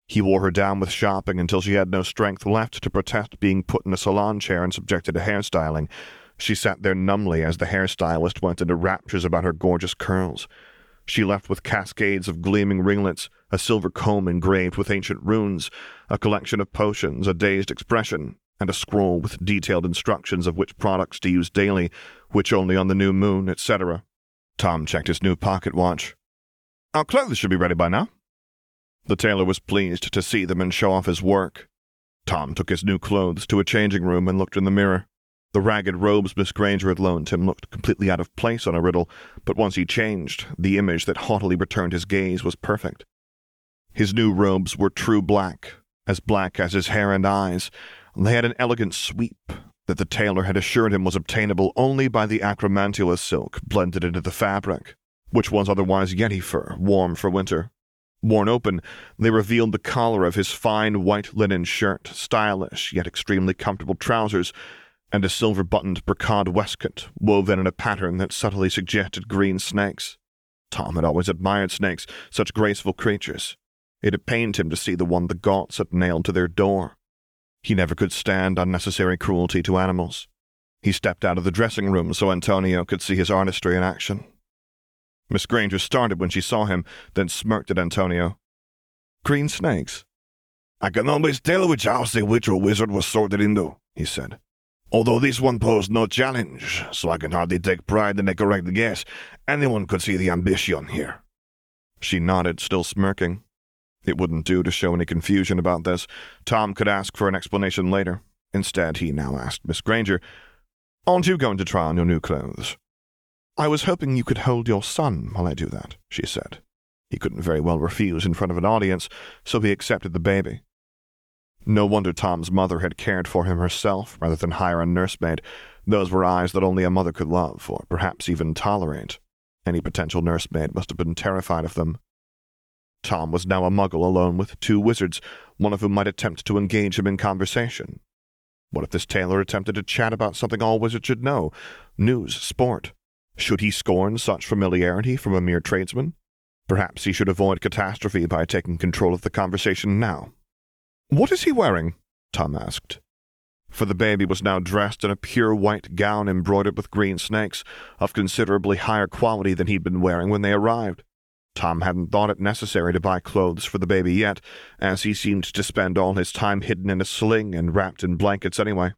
He wore her down with shopping until she had no strength left to protest being put in a salon chair and subjected to hairstyling. She sat there numbly as the hairstylist went into raptures about her gorgeous curls. She left with cascades of gleaming ringlets, a silver comb engraved with ancient runes, a collection of potions, a dazed expression, and a scroll with detailed instructions of which products to use daily, which only on the new moon, etc. Tom checked his new pocket watch. Our clothes should be ready by now. The tailor was pleased to see them and show off his work. Tom took his new clothes to a changing room and looked in the mirror. The ragged robes Miss Granger had loaned him looked completely out of place on a riddle, but once he changed, the image that haughtily returned his gaze was perfect. His new robes were true black, as black as his hair and eyes. They had an elegant sweep that the tailor had assured him was obtainable only by the acromantula silk blended into the fabric, which was otherwise yeti fur, warm for winter. Worn open, they revealed the collar of his fine white linen shirt, stylish yet extremely comfortable trousers, and a silver buttoned brocade waistcoat woven in a pattern that subtly suggested green snakes. Tom had always admired snakes, such graceful creatures. It had pained him to see the one the Gaunts had nailed to their door. He never could stand unnecessary cruelty to animals. He stepped out of the dressing room so Antonio could see his artistry in action. Miss Granger started when she saw him, then smirked at Antonio. Green snakes. I can always tell which house the witch or wizard was sorted into, he said. Although this one posed no challenge, so I can hardly take pride in a correct guess. Anyone could see the ambition here. She nodded, still smirking. It wouldn't do to show any confusion about this. Tom could ask for an explanation later. Instead, he now asked Miss Granger, Aren't you going to try on your new clothes? I was hoping you could hold your son while I do that, she said. He couldn't very well refuse in front of an audience, so he accepted the baby. No wonder Tom's mother had cared for him herself rather than hire a nursemaid. Those were eyes that only a mother could love, or perhaps even tolerate. Any potential nursemaid must have been terrified of them. Tom was now a muggle alone with two wizards, one of whom might attempt to engage him in conversation. What if this tailor attempted to chat about something all wizards should know? News, sport. Should he scorn such familiarity from a mere tradesman? Perhaps he should avoid catastrophe by taking control of the conversation now. What is he wearing? Tom asked. For the baby was now dressed in a pure white gown embroidered with green snakes, of considerably higher quality than he'd been wearing when they arrived. Tom hadn't thought it necessary to buy clothes for the baby yet, as he seemed to spend all his time hidden in a sling and wrapped in blankets anyway.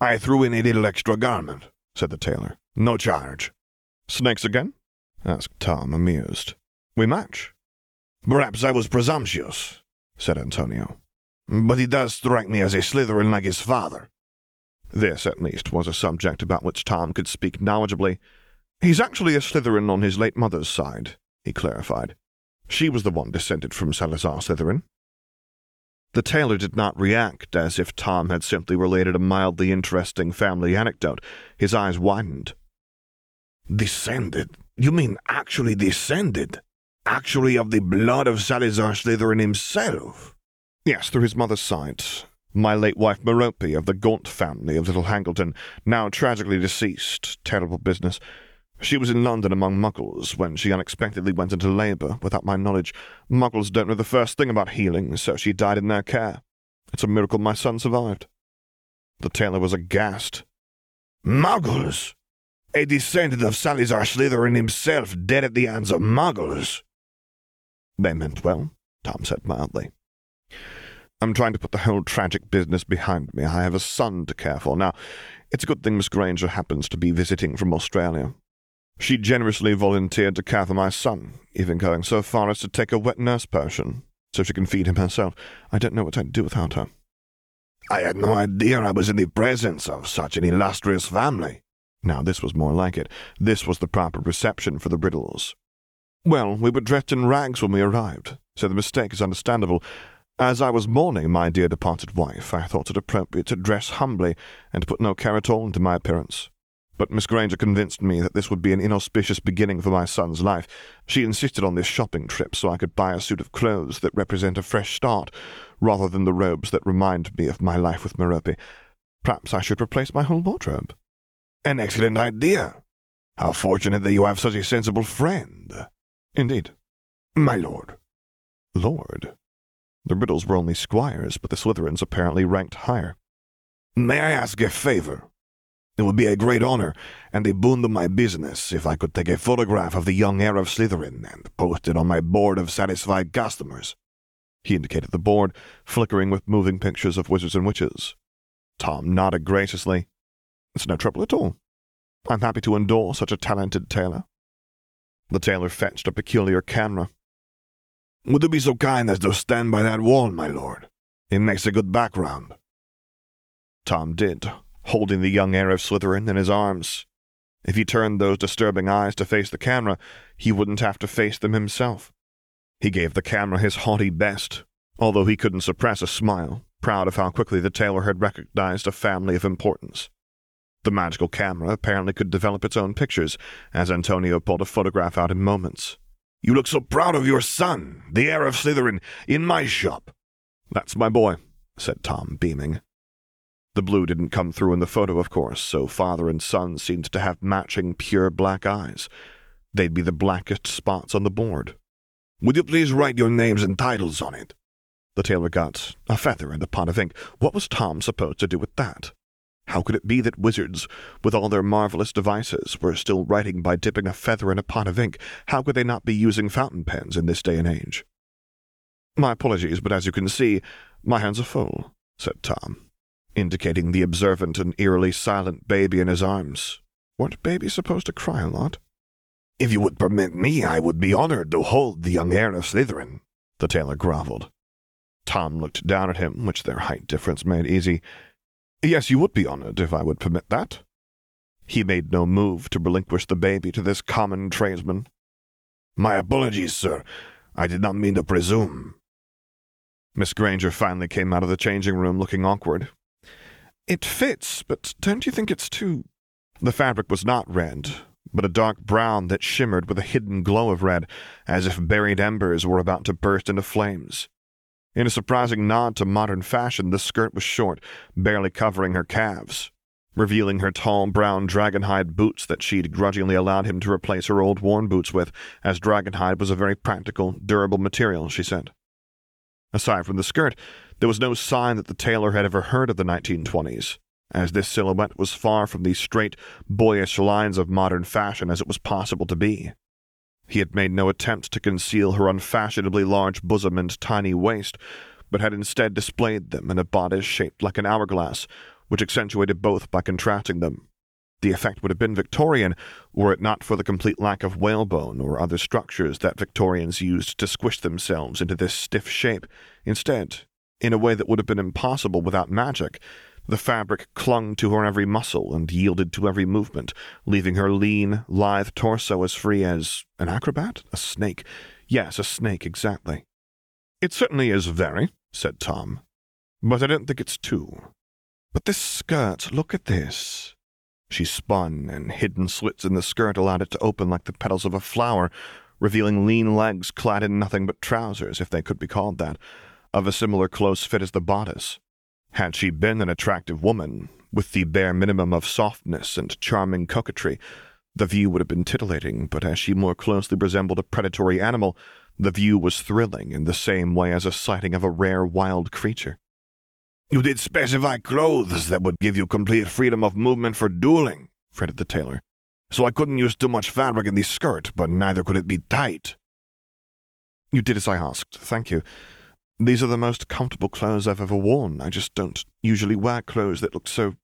I threw in a little extra garment, said the tailor. No charge. Snakes again? asked Tom, amused. We match. Perhaps I was presumptuous, said Antonio. But he does strike me as a Slytherin like his father. This, at least, was a subject about which Tom could speak knowledgeably. He's actually a Slytherin on his late mother's side, he clarified. She was the one descended from Salazar Slytherin. The tailor did not react as if Tom had simply related a mildly interesting family anecdote. His eyes widened. Descended? You mean actually descended? Actually of the blood of Salazar Slytherin himself? Yes, through his mother's side. My late wife Merope of the Gaunt family of Little Hangleton, now tragically deceased. Terrible business. She was in London among muggles when she unexpectedly went into labour without my knowledge. Muggles don't know the first thing about healing, so she died in their care. It's a miracle my son survived. The tailor was aghast. Muggles? A descendant of Salazar Slytherin himself dead at the hands of muggles? They meant well, Tom said mildly. I'm trying to put the whole tragic business behind me. I have a son to care for. Now, it's a good thing Miss Granger happens to be visiting from Australia. She generously volunteered to care for my son, even going so far as to take a wet nurse potion, so she can feed him herself. I don't know what I'd do without her. I had no idea I was in the presence of such an illustrious family. Now, this was more like it. This was the proper reception for the Riddles. Well, we were dressed in rags when we arrived, so the mistake is understandable. As I was mourning my dear departed wife, I thought it appropriate to dress humbly and to put no care at all into my appearance. But Miss Granger convinced me that this would be an inauspicious beginning for my son's life. She insisted on this shopping trip so I could buy a suit of clothes that represent a fresh start, rather than the robes that remind me of my life with Merope. Perhaps I should replace my whole wardrobe. An excellent idea. How fortunate that you have such a sensible friend. Indeed. My lord. Lord? The Riddles were only squires, but the Slytherins apparently ranked higher. May I ask a favor? It would be a great honor and a boon to my business if I could take a photograph of the young heir of Slytherin and post it on my board of satisfied customers. He indicated the board, flickering with moving pictures of wizards and witches. Tom nodded graciously. It's no trouble at all. I'm happy to endorse such a talented tailor. The tailor fetched a peculiar camera would you be so kind as to stand by that wall, my lord? It makes a good background. Tom did, holding the young heir of Slytherin in his arms. If he turned those disturbing eyes to face the camera, he wouldn't have to face them himself. He gave the camera his haughty best, although he couldn't suppress a smile, proud of how quickly the tailor had recognized a family of importance. The magical camera apparently could develop its own pictures, as Antonio pulled a photograph out in moments. You look so proud of your son, the heir of Slytherin, in my shop. That's my boy, said Tom, beaming. The blue didn't come through in the photo, of course, so father and son seemed to have matching pure black eyes. They'd be the blackest spots on the board. Would you please write your names and titles on it? The tailor got a feather and a pot of ink. What was Tom supposed to do with that? How could it be that wizards, with all their marvelous devices, were still writing by dipping a feather in a pot of ink? How could they not be using fountain pens in this day and age? My apologies, but as you can see, my hands are full, said Tom, indicating the observant and eerily silent baby in his arms. Weren't babies supposed to cry a lot? If you would permit me, I would be honored to hold the young heir of Slytherin, the tailor groveled. Tom looked down at him, which their height difference made easy. Yes, you would be honored if I would permit that. He made no move to relinquish the baby to this common tradesman. My apologies, sir. I did not mean to presume. Miss Granger finally came out of the changing room looking awkward. It fits, but don't you think it's too. The fabric was not red, but a dark brown that shimmered with a hidden glow of red, as if buried embers were about to burst into flames. In a surprising nod to modern fashion, the skirt was short, barely covering her calves, revealing her tall brown dragonhide boots that she'd grudgingly allowed him to replace her old worn boots with, as dragonhide was a very practical, durable material, she said. Aside from the skirt, there was no sign that the tailor had ever heard of the 1920s, as this silhouette was far from the straight, boyish lines of modern fashion as it was possible to be. He had made no attempt to conceal her unfashionably large bosom and tiny waist, but had instead displayed them in a bodice shaped like an hourglass, which accentuated both by contracting them. The effect would have been Victorian were it not for the complete lack of whalebone or other structures that Victorians used to squish themselves into this stiff shape. Instead, in a way that would have been impossible without magic, the fabric clung to her every muscle and yielded to every movement, leaving her lean, lithe torso as free as an acrobat? A snake. Yes, a snake, exactly. It certainly is very, said Tom, but I don't think it's too. But this skirt, look at this. She spun, and hidden slits in the skirt allowed it to open like the petals of a flower, revealing lean legs clad in nothing but trousers, if they could be called that, of a similar close fit as the bodice. Had she been an attractive woman, with the bare minimum of softness and charming coquetry, the view would have been titillating, but as she more closely resembled a predatory animal, the view was thrilling in the same way as a sighting of a rare wild creature. You did specify clothes that would give you complete freedom of movement for dueling, fretted the tailor. So I couldn't use too much fabric in the skirt, but neither could it be tight. You did as I asked, thank you. These are the most comfortable clothes I've ever worn. I just don't usually wear clothes that look so.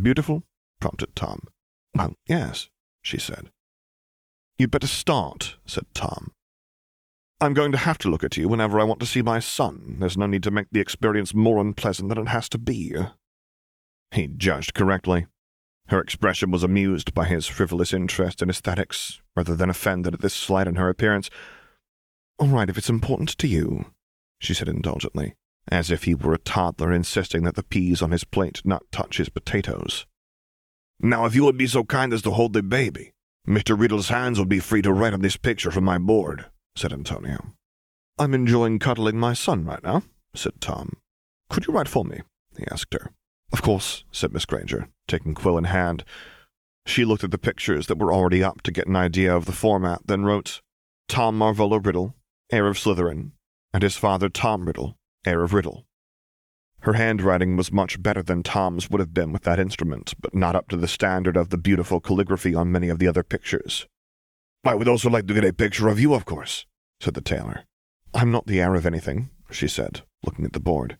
Beautiful? prompted Tom. Well, yes, she said. You'd better start, said Tom. I'm going to have to look at you whenever I want to see my son. There's no need to make the experience more unpleasant than it has to be. He judged correctly. Her expression was amused by his frivolous interest in aesthetics, rather than offended at this slight in her appearance. All right, if it's important to you, she said indulgently, as if he were a toddler insisting that the peas on his plate not touch his potatoes. Now, if you would be so kind as to hold the baby, Mr. Riddle's hands would be free to write on this picture from my board, said Antonio. I'm enjoying cuddling my son right now, said Tom. Could you write for me? he asked her. Of course, said Miss Granger, taking quill in hand. She looked at the pictures that were already up to get an idea of the format, then wrote, Tom Marvolo Riddle, heir of Slytherin, and his father Tom Riddle, heir of Riddle. Her handwriting was much better than Tom's would have been with that instrument, but not up to the standard of the beautiful calligraphy on many of the other pictures. I would also like to get a picture of you, of course, said the tailor. I'm not the heir of anything, she said, looking at the board.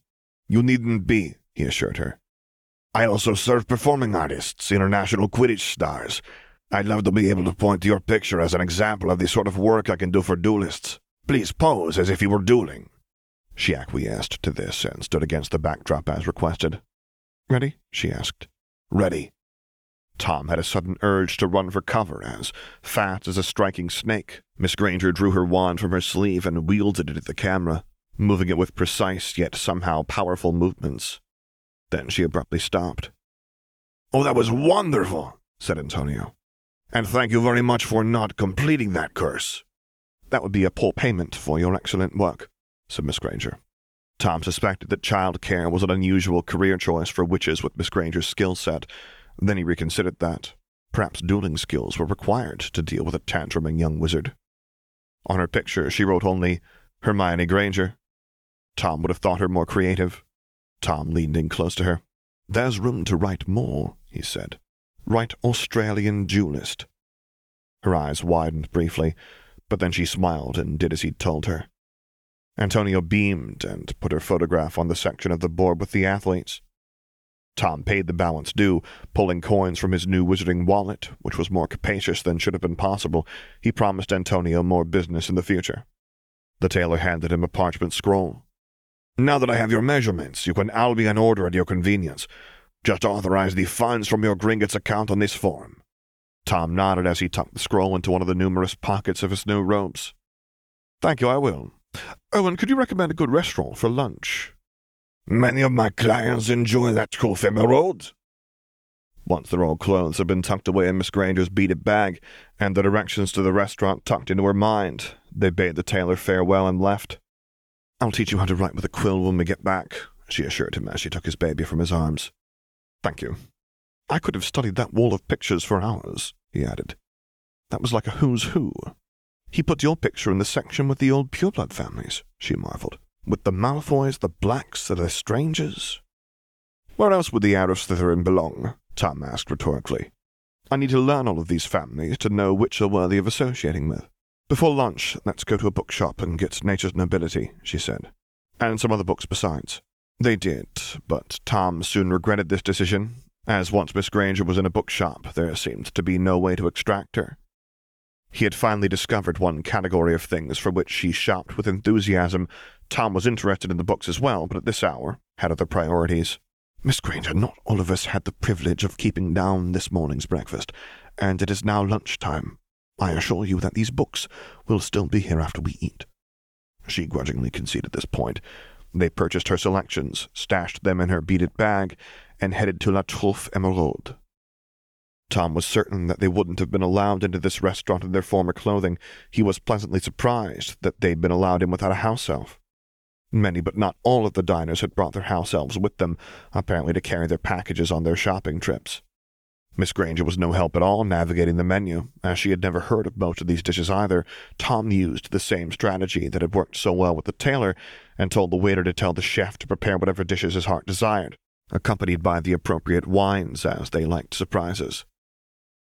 You needn't be, he assured her. I also serve performing artists, international Quidditch stars. I'd love to be able to point to your picture as an example of the sort of work I can do for duelists. Please pose as if you were dueling. She acquiesced to this and stood against the backdrop as requested. Ready? she asked. Ready. Tom had a sudden urge to run for cover as, fat as a striking snake, Miss Granger drew her wand from her sleeve and wielded it at the camera, moving it with precise yet somehow powerful movements. Then she abruptly stopped. Oh, that was wonderful, said Antonio. And thank you very much for not completing that curse. That would be a poor payment for your excellent work, said Miss Granger. Tom suspected that child care was an unusual career choice for witches with Miss Granger's skill set. Then he reconsidered that. Perhaps dueling skills were required to deal with a tantruming young wizard. On her picture, she wrote only Hermione Granger. Tom would have thought her more creative. Tom leaned in close to her. There's room to write more, he said. Write Australian duelist. Her eyes widened briefly, but then she smiled and did as he'd told her. Antonio beamed and put her photograph on the section of the board with the athletes. Tom paid the balance due, pulling coins from his new wizarding wallet, which was more capacious than should have been possible. He promised Antonio more business in the future. The tailor handed him a parchment scroll. Now that I have your measurements, you can albie an order at your convenience. Just authorize the funds from your Gringotts account on this form. Tom nodded as he tucked the scroll into one of the numerous pockets of his new robes. Thank you, I will. Owen, could you recommend a good restaurant for lunch? Many of my clients enjoy that Truffe Emeraude. Once their old clothes had been tucked away in Miss Granger's beaded bag, and the directions to the restaurant tucked into her mind, they bade the tailor farewell and left. I'll teach you how to write with a quill when we get back, she assured him as she took his baby from his arms. Thank you. I could have studied that wall of pictures for hours, he added. That was like a who's who. He put your picture in the section with the old pureblood families, she marveled. With the Malfoys, the Blacks, the Lestranges. Where else would the heir of Slytherin belong? Tom asked rhetorically. I need to learn all of these families to know which are worthy of associating with. Before lunch, let's go to a bookshop and get Nature's Nobility, she said. And some other books besides. They did, but Tom soon regretted this decision, as once Miss Granger was in a bookshop, there seemed to be no way to extract her. He had finally discovered one category of things for which she shopped with enthusiasm. Tom was interested in the books as well, but at this hour had other priorities. Miss Granger, not all of us had the privilege of keeping down this morning's breakfast, and it is now lunchtime. I assure you that these books will still be here after we eat. She grudgingly conceded this point. They purchased her selections, stashed them in her beaded bag, and headed to La Truffe Emeraude. Tom was certain that they wouldn't have been allowed into this restaurant in their former clothing. He was pleasantly surprised that they'd been allowed in without a house elf. Many, but not all of the diners had brought their house elves with them, apparently to carry their packages on their shopping trips. Miss Granger was no help at all navigating the menu, as she had never heard of most of these dishes either. Tom used the same strategy that had worked so well with the tailor, and told the waiter to tell the chef to prepare whatever dishes his heart desired, accompanied by the appropriate wines, as they liked surprises.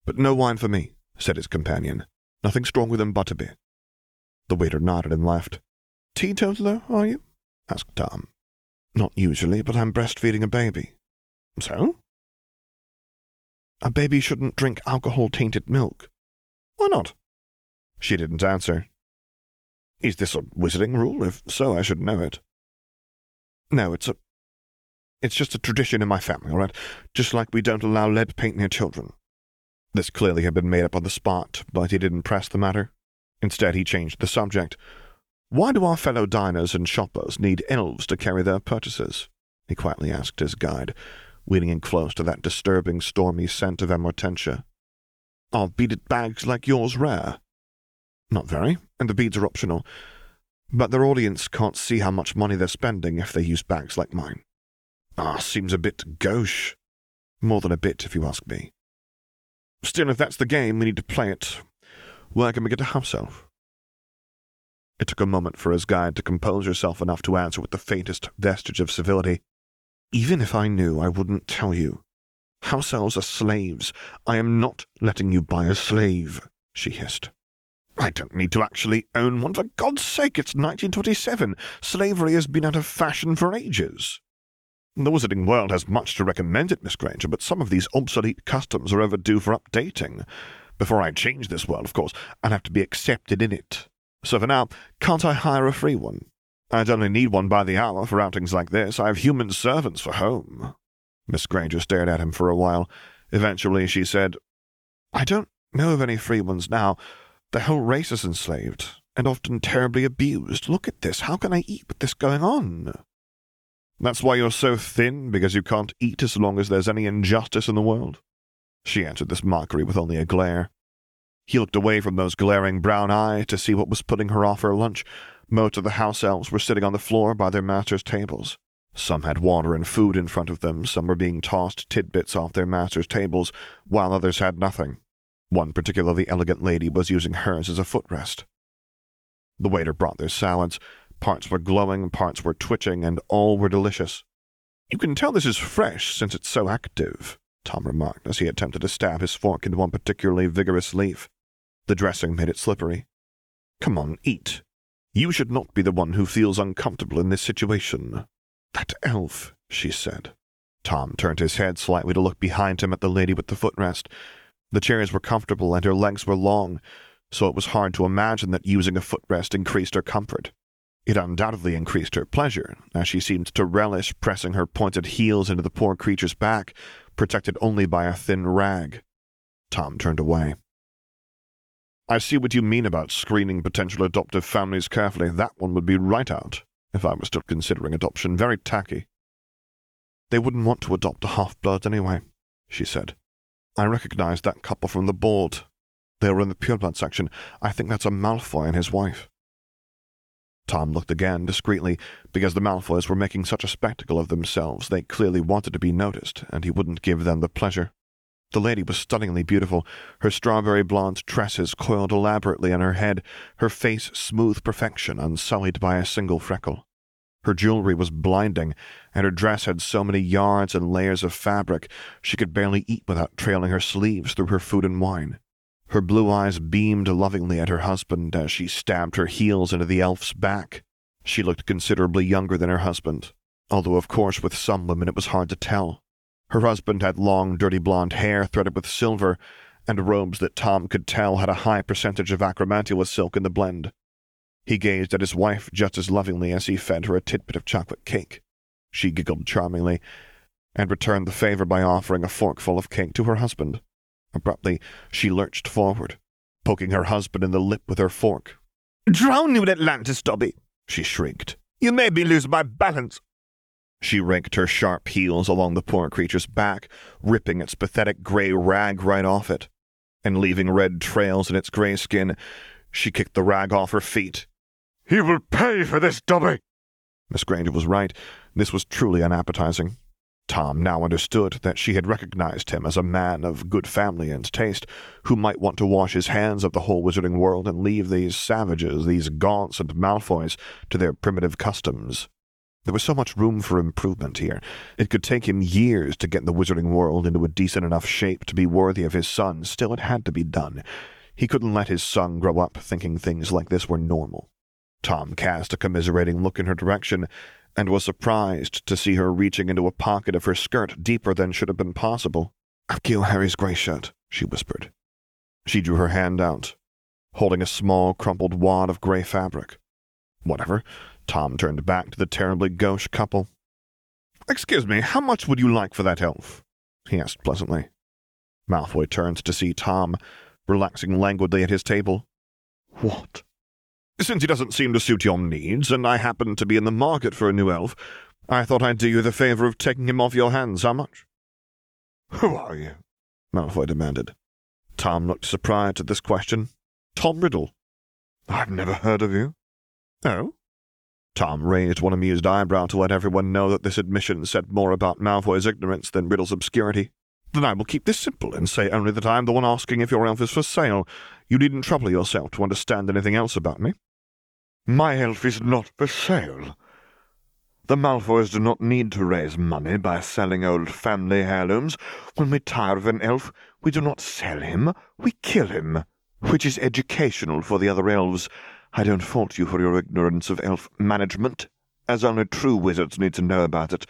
But no wine for me, said his companion. Nothing stronger than butterbeer. The waiter nodded and left. Teetotaler, are you? asked Tom. Not usually, but I'm breastfeeding a baby. So? A baby shouldn't drink alcohol tainted milk. Why not? She didn't answer. Is this a wizarding rule? If so, I should know it. No, it's a. It's just a tradition in my family, all right? Just like we don't allow lead paint near children. This clearly had been made up on the spot, but he didn't press the matter. Instead, he changed the subject. Why do our fellow diners and shoppers need elves to carry their purchases? He quietly asked his guide, wheeling in close to that disturbing, stormy scent of amortentia. Are beaded bags like yours rare? Not very, and the beads are optional. But their audience can't see how much money they're spending if they use bags like mine. Ah, seems a bit gauche. More than a bit, if you ask me. Still, if that's the game, we need to play it. Where can we get a house elf? It took a moment for his guide to compose herself enough to answer with the faintest vestige of civility. Even if I knew, I wouldn't tell you. House elves are slaves. I am not letting you buy a slave, she hissed. I don't need to actually own one. For God's sake, it's 1927. Slavery has been out of fashion for ages. The wizarding world has much to recommend it, Miss Granger, but some of these obsolete customs are overdue for updating. Before I change this world, of course, I'll have to be accepted in it. So for now, can't I hire a free one? I'd only need one by the hour for outings like this. I have human servants for home. Miss Granger stared at him for a while. Eventually she said, I don't know of any free ones now. The whole race is enslaved, and often terribly abused. Look at this. How can I eat with this going on? That's why you're so thin, because you can't eat as long as there's any injustice in the world? She answered this mockery with only a glare. He looked away from those glaring brown eyes to see what was putting her off her lunch. Most of the house elves were sitting on the floor by their masters' tables. Some had water and food in front of them, some were being tossed tidbits off their masters' tables, while others had nothing. One particularly elegant lady was using hers as a footrest. The waiter brought their salads. Parts were glowing, parts were twitching, and all were delicious. You can tell this is fresh since it's so active, Tom remarked as he attempted to stab his fork into one particularly vigorous leaf. The dressing made it slippery. Come on, eat. You should not be the one who feels uncomfortable in this situation. That elf, she said. Tom turned his head slightly to look behind him at the lady with the footrest. The chairs were comfortable and her legs were long, so it was hard to imagine that using a footrest increased her comfort. It undoubtedly increased her pleasure, as she seemed to relish pressing her pointed heels into the poor creature's back, protected only by a thin rag. Tom turned away. I see what you mean about screening potential adoptive families carefully. That one would be right out if I were still considering adoption, very tacky. They wouldn't want to adopt a half-blood anyway, she said. I recognize that couple from the board. They were in the pureblood section. I think that's a Malfoy and his wife. Tom looked again, discreetly, because the Malfoys were making such a spectacle of themselves they clearly wanted to be noticed, and he wouldn't give them the pleasure. The lady was stunningly beautiful, her strawberry blonde tresses coiled elaborately on her head, her face smooth perfection, unsullied by a single freckle. Her jewelry was blinding, and her dress had so many yards and layers of fabric she could barely eat without trailing her sleeves through her food and wine. Her blue eyes beamed lovingly at her husband as she stabbed her heels into the elf's back. She looked considerably younger than her husband, although of course with some women it was hard to tell. Her husband had long, dirty blonde hair threaded with silver, and robes that Tom could tell had a high percentage of acromantula silk in the blend. He gazed at his wife just as lovingly as he fed her a tidbit of chocolate cake. She giggled charmingly, and returned the favor by offering a forkful of cake to her husband. Abruptly, she lurched forward, poking her husband in the lip with her fork. Drown you in Atlantis, Dobby! she shrieked. You made me lose my balance. She raked her sharp heels along the poor creature's back, ripping its pathetic gray rag right off it. And leaving red trails in its gray skin, she kicked the rag off her feet. He will pay for this, Dobby! Miss Granger was right. This was truly unappetizing. Tom now understood that she had recognized him as a man of good family and taste, who might want to wash his hands of the whole wizarding world and leave these savages, these Gaunts and Malfoys, to their primitive customs. There was so much room for improvement here. It could take him years to get the wizarding world into a decent enough shape to be worthy of his son. Still, it had to be done. He couldn't let his son grow up thinking things like this were normal. Tom cast a commiserating look in her direction, and was surprised to see her reaching into a pocket of her skirt deeper than should have been possible. I'll kill Harry's grey shirt, she whispered. She drew her hand out, holding a small, crumpled wad of grey fabric. Whatever. Tom turned back to the terribly gauche couple. Excuse me, how much would you like for that elf? he asked pleasantly. Malfoy turned to see Tom, relaxing languidly at his table. What? Since he doesn't seem to suit your needs, and I happen to be in the market for a new elf, I thought I'd do you the favor of taking him off your hands. How much? Who are you? Malfoy demanded. Tom looked surprised at this question. Tom Riddle. I've never heard of you. Oh? Tom raised one amused eyebrow to let everyone know that this admission said more about Malfoy's ignorance than Riddle's obscurity. Then I will keep this simple and say only that I am the one asking if your elf is for sale. You needn't trouble yourself to understand anything else about me. My elf is not for sale. The Malfoys do not need to raise money by selling old family heirlooms. When we tire of an elf, we do not sell him, we kill him, which is educational for the other elves I don't fault you for your ignorance of elf management, as only true wizards need to know about it.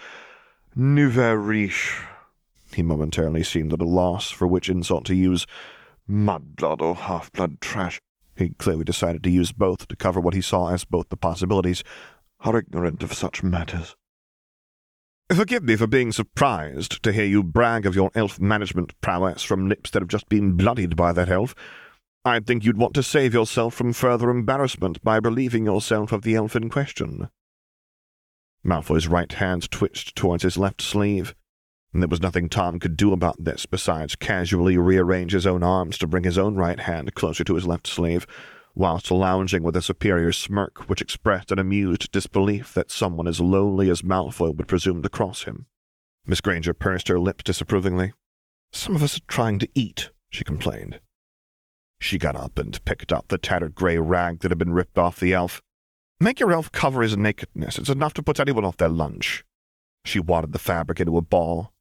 Nouveau riche. He momentarily seemed at a loss for which insult to use. Mudblood or half-blood trash. He clearly decided to use both to cover what he saw as both the possibilities. Are ignorant of such matters. Forgive me for being surprised to hear you brag of your elf management prowess from lips that have just been bloodied by that elf. I'd think you'd want to save yourself from further embarrassment by relieving yourself of the elf in question. Malfoy's right hand twitched towards his left sleeve, and there was nothing Tom could do about this besides casually rearrange his own arms to bring his own right hand closer to his left sleeve. whilst lounging with a superior smirk which expressed an amused disbelief that someone as lowly as Malfoy would presume to cross him. Miss Granger pursed her lips disapprovingly. Some of us are trying to eat, she complained. She got up and picked up the tattered grey rag that had been ripped off the elf. Make your elf cover his nakedness. It's enough to put anyone off their lunch. She wadded the fabric into a ball.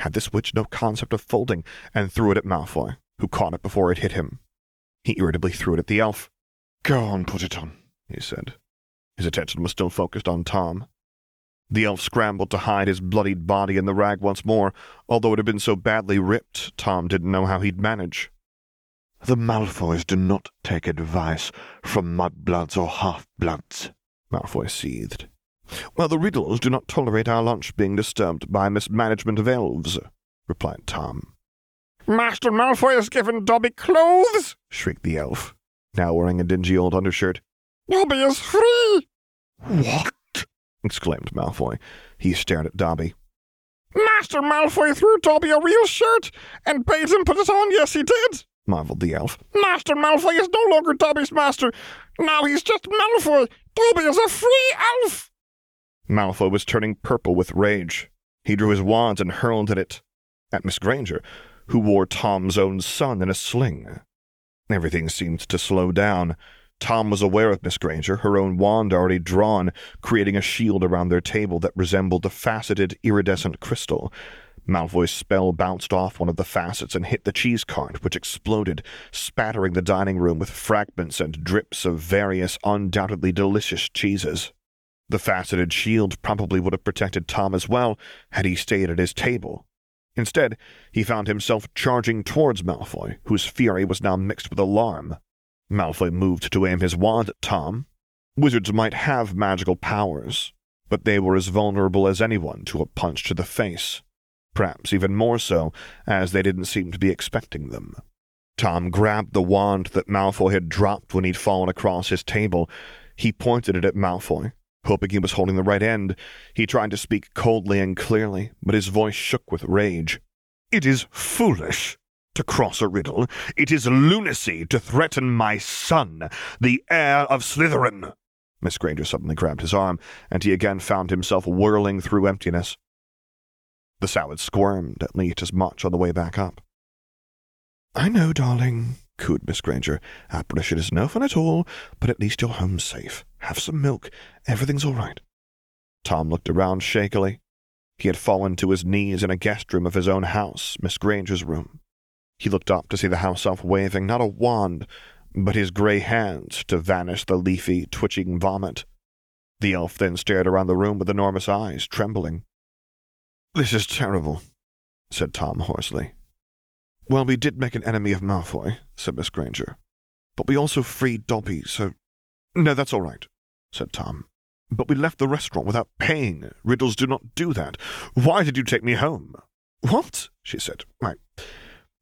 Had this witch no concept of folding, and threw it at Malfoy, who caught it before it hit him. He irritably threw it at the elf. Go on, put it on, he said. His attention was still focused on Tom. The elf scrambled to hide his bloodied body in the rag once more. Although it had been so badly ripped, Tom didn't know how he'd manage. The Malfoys do not take advice from mudbloods or half-bloods, Malfoy seethed. Well, the Riddles do not tolerate our lunch being disturbed by mismanagement of elves, replied Tom. Master Malfoy has given Dobby clothes, shrieked the elf, now wearing a dingy old undershirt. Dobby is free! What? exclaimed Malfoy. He stared at Dobby. Master Malfoy threw Dobby a real shirt and bade him put it on. Yes, he did, marveled the elf. Master Malfoy is no longer Dobby's master. Now he's just Malfoy. Dobby is a free elf. Malfoy was turning purple with rage. He drew his wand and hurled at it, at Miss Granger, who wore Tom's own son in a sling. Everything seemed to slow down. Tom was aware of Miss Granger, her own wand already drawn, creating a shield around their table that resembled a faceted, iridescent crystal. Malfoy's spell bounced off one of the facets and hit the cheese cart, which exploded, spattering the dining room with fragments and drips of various undoubtedly delicious cheeses. The faceted shield probably would have protected Tom as well had he stayed at his table. Instead, he found himself charging towards Malfoy, whose fury was now mixed with alarm. Malfoy moved to aim his wand at Tom. Wizards might have magical powers, but they were as vulnerable as anyone to a punch to the face. Perhaps even more so, as they didn't seem to be expecting them. Tom grabbed the wand that Malfoy had dropped when he'd fallen across his table. He pointed it at Malfoy, hoping he was holding the right end. He tried to speak coldly and clearly, but his voice shook with rage. It is foolish, to cross a riddle. It is lunacy to threaten my son, the heir of Slytherin. Miss Granger suddenly grabbed his arm, and he again found himself whirling through emptiness. The salad squirmed at least as much on the way back up. I know, darling, cooed Miss Granger. Apparition is no fun at all, but at least you're home safe. Have some milk. Everything's all right. Tom looked around shakily. He had fallen to his knees in a guest room of his own house, Miss Granger's room. He looked up to see the house elf waving not a wand, but his grey hands to vanish the leafy, twitching vomit. The elf then stared around the room with enormous eyes, trembling. This is terrible, said Tom hoarsely. Well, we did make an enemy of Malfoy, said Miss Granger. But we also freed Dobby, so. No, that's all right, said Tom. But we left the restaurant without paying. Riddles do not do that. Why did you take me home? What? she said. I,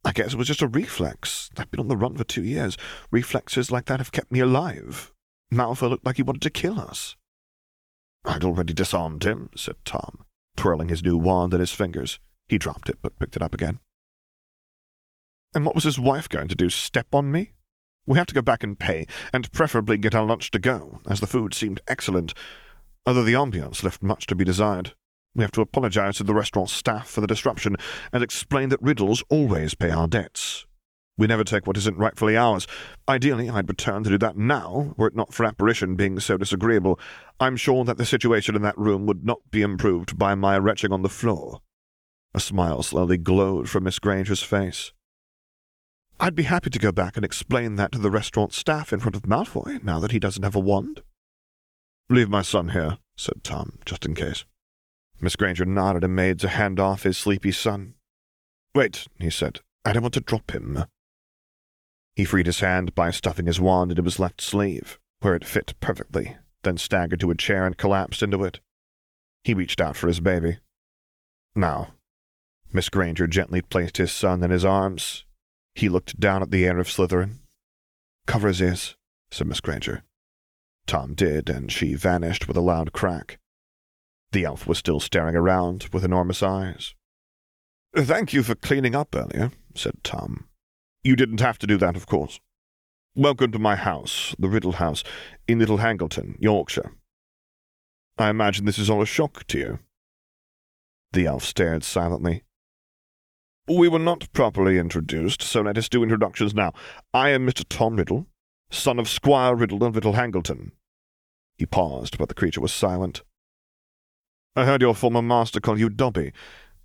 I guess it was just a reflex. I've been on the run for two years. Reflexes like that have kept me alive. Malfoy looked like he wanted to kill us. I'd already disarmed him, said Tom, twirling his new wand in his fingers. He dropped it, but picked it up again. And what was his wife going to do? Step on me? We have to go back and pay, and preferably get our lunch to go, as the food seemed excellent, although the ambiance left much to be desired. We have to apologize to the restaurant staff for the disruption and explain that Riddles always pay our debts. We never take what isn't rightfully ours. Ideally, I'd return to do that now, were it not for apparition being so disagreeable. I'm sure that the situation in that room would not be improved by my retching on the floor. A smile slowly glowed from Miss Granger's face. I'd be happy to go back and explain that to the restaurant staff in front of Malfoy, now that he doesn't have a wand. Leave my son here, said Tom, just in case. Miss Granger nodded and made to hand off his sleepy son. Wait, he said. I don't want to drop him. He freed his hand by stuffing his wand into his left sleeve, where it fit perfectly, then staggered to a chair and collapsed into it. He reached out for his baby. Now, Miss Granger gently placed his son in his arms. He looked down at the heir of Slytherin. Cover his ears, said Miss Granger. Tom did, and she vanished with a loud crack. The elf was still staring around with enormous eyes. Thank you for cleaning up earlier, said Tom. You didn't have to do that, of course. Welcome to my house, the Riddle House, in Little Hangleton, Yorkshire. I imagine this is all a shock to you. The elf stared silently. We were not properly introduced, so let us do introductions now. I am Mr. Tom Riddle, son of Squire Riddle of Little Hangleton. He paused, but the creature was silent. I heard your former master call you Dobby.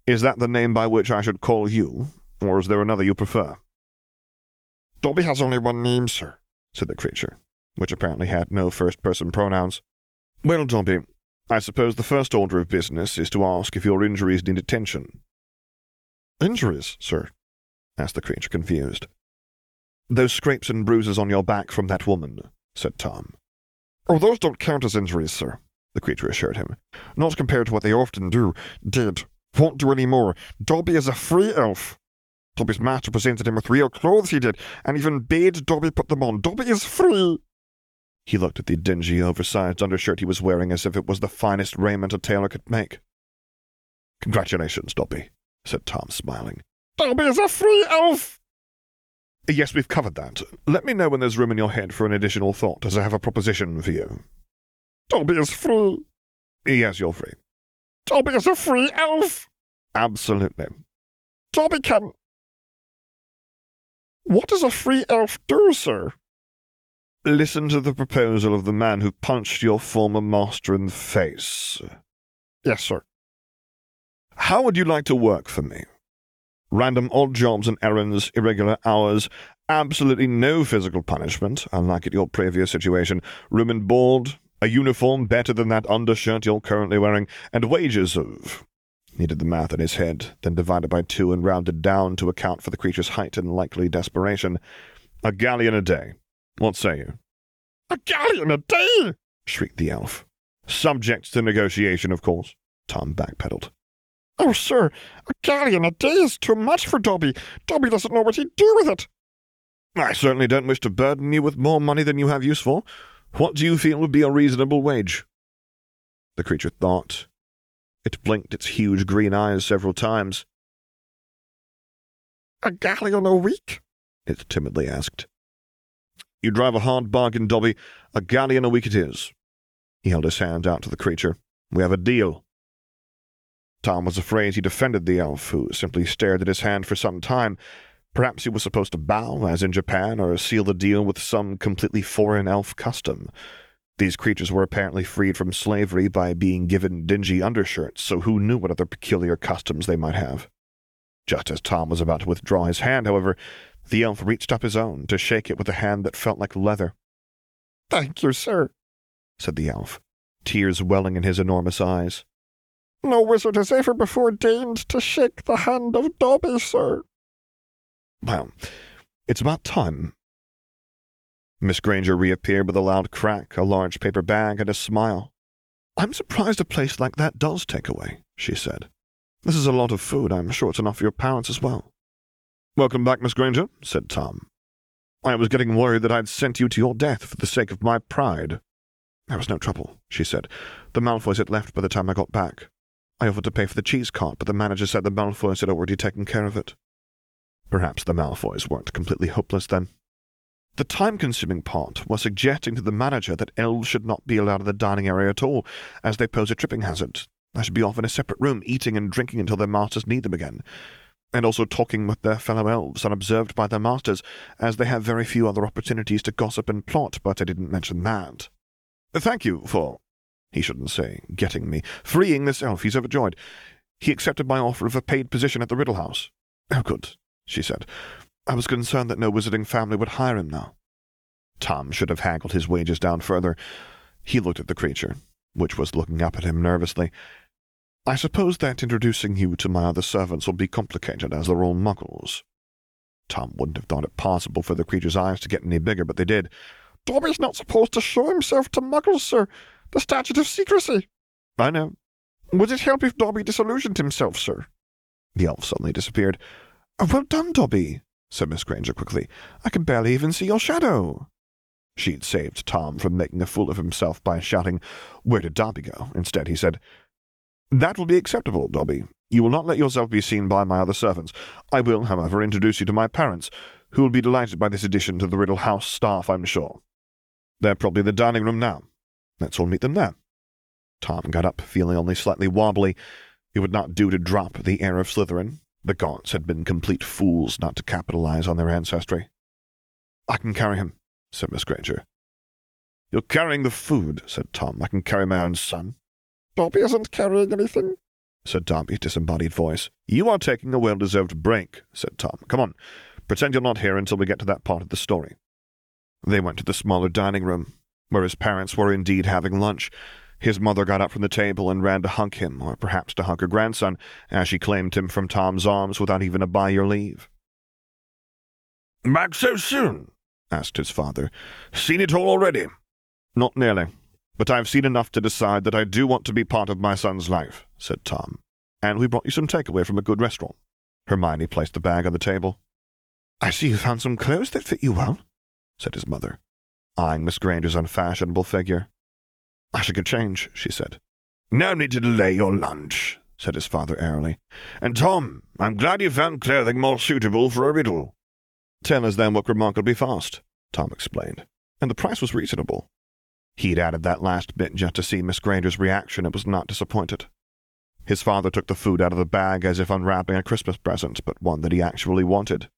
Is that the name by which I should call you, or is there another you prefer? Dobby has only one name, sir, said the creature, which apparently had no first person pronouns. Well, Dobby, I suppose the first order of business is to ask if your injuries need attention. Injuries, sir? asked the creature, confused. Those scrapes and bruises on your back from that woman, said Tom. Oh, those don't count as injuries, sir, the creature assured him. Not compared to what they often do. Did. Won't do any more. Dobby is a free elf. Dobby's master presented him with real clothes, he did, and even bade Dobby put them on. Dobby is free. He looked at the dingy, oversized undershirt he was wearing as if it was the finest raiment a tailor could make. Congratulations, Dobby, said Tom, smiling. Dobby is a free elf! Yes, we've covered that. Let me know when there's room in your head for an additional thought, as I have a proposition for you. Dobby is free. Yes, you're free. Dobby is a free elf. Absolutely. Dobby can. What does a free elf do, sir? Listen to the proposal of the man who punched your former master in the face. Yes, sir. How would you like to work for me? Random odd jobs and errands, irregular hours, absolutely no physical punishment, unlike at your previous situation, room and board, a uniform better than that undershirt you're currently wearing, and wages of. He did the math in his head, then divided by two and rounded down to account for the creature's height and likely desperation. A galleon a day. What say you? A galleon a day! shrieked the elf. Subject to negotiation, of course. Tom backpedaled. Oh, sir, a galleon a day is too much for Dobby. Dobby doesn't know what he'd do with it. I certainly don't wish to burden you with more money than you have use for. What do you feel would be a reasonable wage? The creature thought. It blinked its huge green eyes several times. A galleon a week? it timidly asked. You drive a hard bargain, Dobby. A galleon a week it is. He held his hand out to the creature. We have a deal. Tom was afraid he'd offended the elf, who simply stared at his hand for some time. Perhaps he was supposed to bow, as in Japan, or seal the deal with some completely foreign elf custom. These creatures were apparently freed from slavery by being given dingy undershirts, so who knew what other peculiar customs they might have? Just as Tom was about to withdraw his hand, however, the elf reached up his own to shake it with a hand that felt like leather. Thank you, sir, said the elf, tears welling in his enormous eyes. No wizard has ever before deigned to shake the hand of Dobby, sir. Well, it's about time. Miss Granger reappeared with a loud crack, a large paper bag, and a smile. I'm surprised a place like that does take away, she said. This is a lot of food. I'm sure it's enough for your parents as well. Welcome back, Miss Granger, said Tom. I was getting worried that I'd sent you to your death for the sake of my pride. There was no trouble, she said. The Malfoys had left by the time I got back. I offered to pay for the cheese cart, but the manager said the Malfoys had already taken care of it. Perhaps the Malfoys weren't completely hopeless then. The time consuming part was suggesting to the manager that elves should not be allowed in the dining area at all, as they pose a tripping hazard. They should be off in a separate room, eating and drinking until their masters need them again, and also talking with their fellow elves unobserved by their masters, as they have very few other opportunities to gossip and plot, but I didn't mention that. Thank you for, he shouldn't say, getting me, freeing this elf. He's overjoyed. He accepted my offer of a paid position at the Riddle House. Oh, good, she said. I was concerned that no wizarding family would hire him now. Tom should have haggled his wages down further. He looked at the creature, which was looking up at him nervously. I suppose that introducing you to my other servants will be complicated, as they're all muggles. Tom wouldn't have thought it possible for the creature's eyes to get any bigger, but they did. Dobby's not supposed to show himself to muggles, sir. The statute of secrecy. I know. Would it help if Dobby disillusioned himself, sir? The elf suddenly disappeared. Oh, well done, Dobby, said Miss Granger quickly. I can barely even see your shadow. She'd saved Tom from making a fool of himself by shouting, Where did Dobby go? Instead, he said, That will be acceptable, Dobby. You will not let yourself be seen by my other servants. I will, however, introduce you to my parents, who will be delighted by this addition to the Riddle House staff, I'm sure. They're probably in the dining room now. Let's all meet them there. Tom got up, feeling only slightly wobbly. It would not do to drop the heir of Slytherin. The Gaunts had been complete fools not to capitalize on their ancestry. I can carry him, said Miss Granger. You're carrying the food, said Tom. I can carry my own son. Dobby isn't carrying anything, said Dobby's disembodied voice. You are taking a well deserved break, said Tom. Come on, pretend you're not here until we get to that part of the story. They went to the smaller dining room, where his parents were indeed having lunch. His mother got up from the table and ran to hug him, or perhaps to hug her grandson, as she claimed him from Tom's arms without even a by your leave. Back so soon? asked his father. Seen it all already? Not nearly, but I've seen enough to decide that I do want to be part of my son's life, said Tom. And we brought you some takeaway from a good restaurant. Hermione placed the bag on the table. I see you found some clothes that fit you well, said his mother, eyeing Miss Granger's unfashionable figure. I should get change, she said. No need to delay your lunch, said his father airily. And Tom, I'm glad you found clothing more suitable for a riddle. Tailors then work remarkably fast, Tom explained, and the price was reasonable. He'd added that last bit just to see Miss Granger's reaction and was not disappointed. His father took the food out of the bag as if unwrapping a Christmas present, but one that he actually wanted.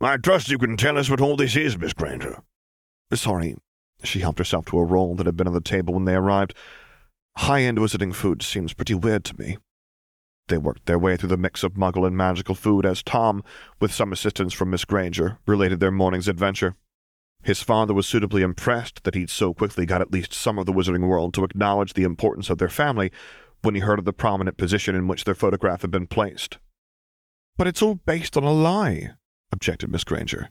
I trust you can tell us what all this is, Miss Granger. Sorry. She helped herself to a roll that had been on the table when they arrived. High end wizarding food seems pretty weird to me. They worked their way through the mix of muggle and magical food as Tom, with some assistance from Miss Granger, related their morning's adventure. His father was suitably impressed that he'd so quickly got at least some of the wizarding world to acknowledge the importance of their family when he heard of the prominent position in which their photograph had been placed. But it's all based on a lie, objected Miss Granger.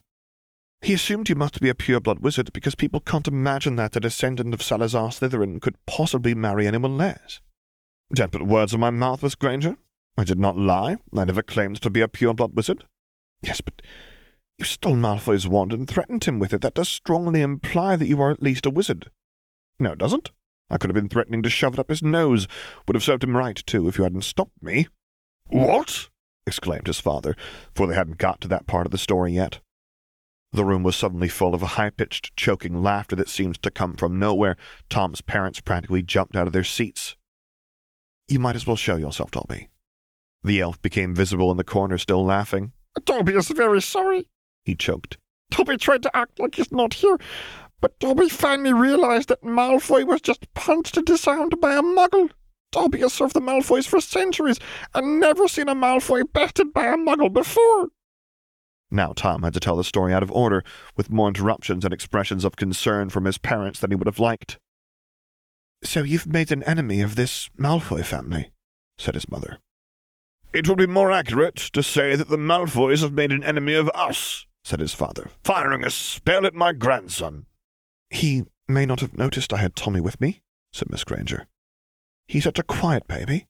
He assumed you must be a pure-blood wizard because people can't imagine that a descendant of Salazar Slytherin could possibly marry anyone less. Don't put words in my mouth, Miss Granger. I did not lie. I never claimed to be a pure-blood wizard. Yes, but you stole Malfoy's wand and threatened him with it. That does strongly imply that you are at least a wizard. No, it doesn't. I could have been threatening to shove it up his nose. Would have served him right, too, if you hadn't stopped me. What? exclaimed his father, for they hadn't got to that part of the story yet. The room was suddenly full of a high-pitched, choking laughter that seemed to come from nowhere. Tom's parents practically jumped out of their seats. You might as well show yourself, Dobby. The elf became visible in the corner, still laughing. Dobby is very sorry, he choked. Dobby tried to act like he's not here, but Dobby finally realized that Malfoy was just punched and disarmed by a muggle. Dobby has served the Malfoys for centuries and never seen a Malfoy bested by a muggle before. Now Tom had to tell the story out of order, with more interruptions and expressions of concern from his parents than he would have liked. So you've made an enemy of this Malfoy family, said his mother. It would be more accurate to say that the Malfoys have made an enemy of us, said his father, firing a spell at my grandson. He may not have noticed I had Tommy with me, said Miss Granger. He's such a quiet baby.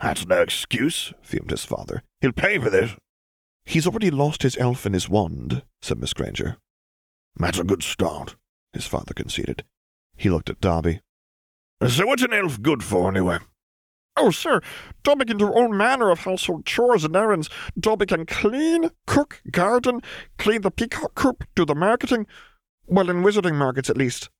That's no excuse, fumed his father. He'll pay for this. He's already lost his elf and his wand, said Miss Granger. That's a good start, his father conceded. He looked at Dobby. So what's an elf good for, anyway? Oh, sir, Dobby can do all manner of household chores and errands. Dobby can clean, cook, garden, clean the peacock coop, do the marketing. Well, in wizarding markets, at least.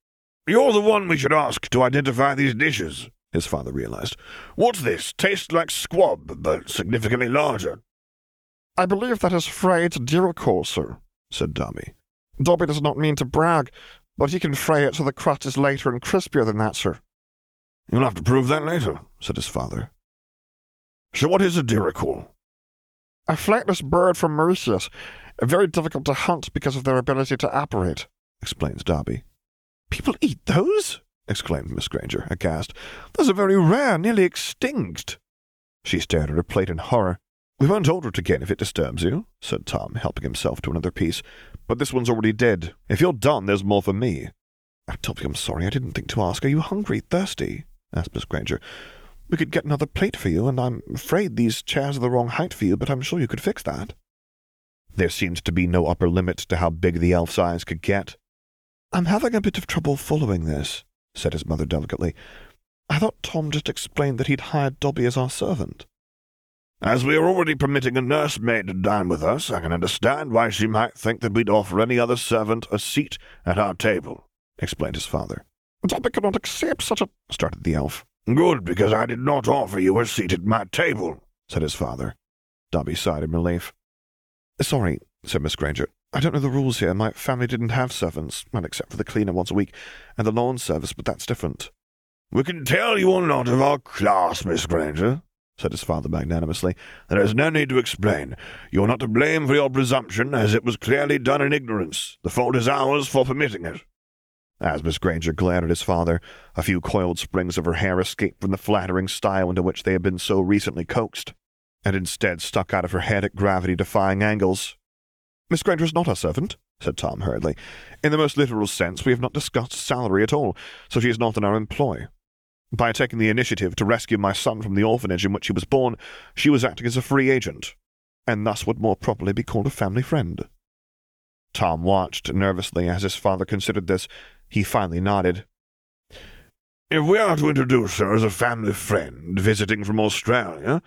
You're the one we should ask to identify these dishes, his father realized. What's this? Tastes like squab, but significantly larger. I believe that is diricawl, sir, said Dobby. Dobby does not mean to brag, but he can fry it so the crust is lighter and crispier than that, sir. You'll have to prove that later, said his father. So what is a diricawl? A flightless bird from Mauritius, very difficult to hunt because of their ability to apparate, explains Dobby. People eat those? exclaimed Miss Granger, aghast. Those are very rare, nearly extinct. She stared at her plate in horror. We won't order it again if it disturbs you, said Tom, helping himself to another piece. But this one's already dead. If you're done, there's more for me. Oh, I'm sorry, I didn't think to ask. Are you hungry, thirsty? asked Miss Granger. We could get another plate for you, and I'm afraid these chairs are the wrong height for you, but I'm sure you could fix that. There seemed to be no upper limit to how big the elf's eyes could get. I'm having a bit of trouble following this, said his mother delicately. I thought Tom just explained that he'd hired Dobby as our servant. As we are already permitting a nursemaid to dine with us, I can understand why she might think that we'd offer any other servant a seat at our table, explained his father. Dobby cannot accept such a... started the elf. Good, because I did not offer you a seat at my table, said his father. Dobby sighed in relief. Sorry, said Miss Granger. I don't know the rules here. My family didn't have servants, well, except for the cleaner once a week and the lawn service, but that's different. We can tell you are not of our class, Miss Granger, said his father magnanimously. There is no need to explain. You are not to blame for your presumption, as it was clearly done in ignorance. The fault is ours for permitting it. As Miss Granger glared at his father, a few coiled springs of her hair escaped from the flattering style into which they had been so recently coaxed, and instead stuck out of her head at gravity-defying angles. Miss Granger is not our servant, said Tom hurriedly. In the most literal sense, we have not discussed salary at all, so she is not in our employ. By taking the initiative to rescue my son from the orphanage in which he was born, she was acting as a free agent, and thus would more properly be called a family friend. Tom watched nervously as his father considered this. He finally nodded. If we are to introduce her as a family friend visiting from Australia,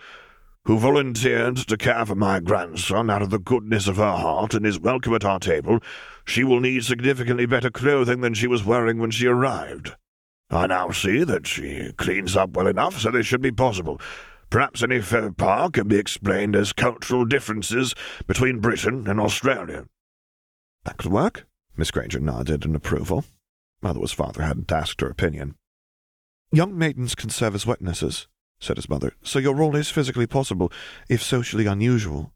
who volunteered to care for my grandson out of the goodness of her heart and is welcome at our table, she will need significantly better clothing than she was wearing when she arrived. I now see that she cleans up well enough, so this should be possible. Perhaps any faux pas can be explained as cultural differences between Britain and Australia. That could work. Miss Granger nodded in approval, his father hadn't asked her opinion. Young maidens can serve as witnesses, said his mother, so your role is physically possible, if socially unusual.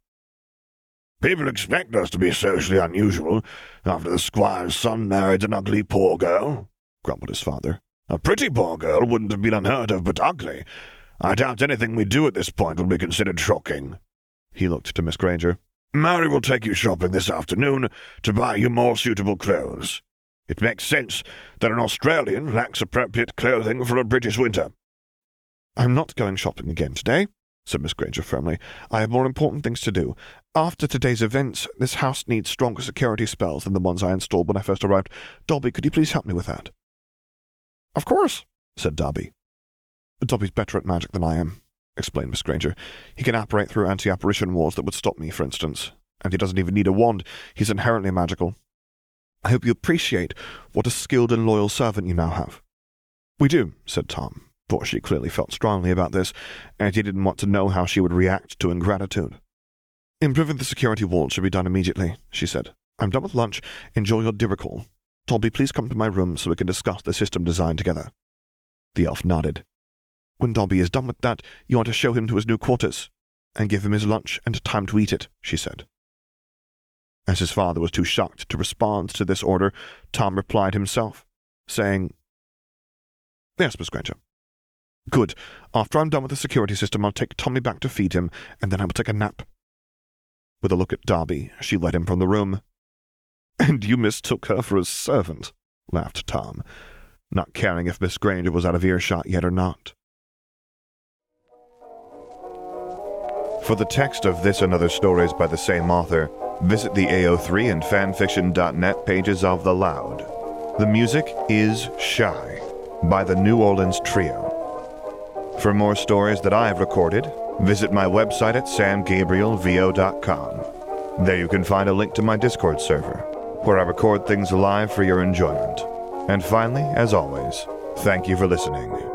People expect us to be socially unusual after the squire's son married an ugly poor girl, grumbled his father. A pretty poor girl wouldn't have been unheard of, but ugly. I doubt anything we do at this point will be considered shocking. He looked to Miss Granger. Mary will take you shopping this afternoon to buy you more suitable clothes. It makes sense that an Australian lacks appropriate clothing for a British winter. I'm not going shopping again today, said Miss Granger firmly. I have more important things to do. After today's events, this house needs stronger security spells than the ones I installed when I first arrived. Dobby, could you please help me with that? Of course, said Dobby. Dobby's better at magic than I am, explained Miss Granger. He can apparate through anti-apparition walls that would stop me, for instance. And he doesn't even need a wand. He's inherently magical. I hope you appreciate what a skilled and loyal servant you now have. We do, said Tom, for she clearly felt strongly about this, and he didn't want to know how she would react to ingratitude. Improving the security walls should be done immediately, she said. I'm done with lunch. Enjoy your dinner call. Please come to my room so we can discuss the system design together. The elf nodded. When Dobby is done with that, you are to show him to his new quarters, and give him his lunch and time to eat it, she said. As his father was too shocked to respond to this order, Tom replied himself, saying, Yes, Miss Granger. Good. After I'm done with the security system, I'll take Tommy back to feed him, and then I will take a nap. With a look at Dobby, she led him from the room. And you mistook her for a servant, laughed Tom, not caring if Miss Granger was out of earshot yet or not. For the text of this and other stories by the same author, visit the AO3 and fanfiction.net pages of The Loud. The music is Shy by the New Orleans Trio. For more stories that I've recorded, visit my website at samgabrielvo.com. There you can find a link to my Discord server where I record things live for your enjoyment. And finally, as always, thank you for listening.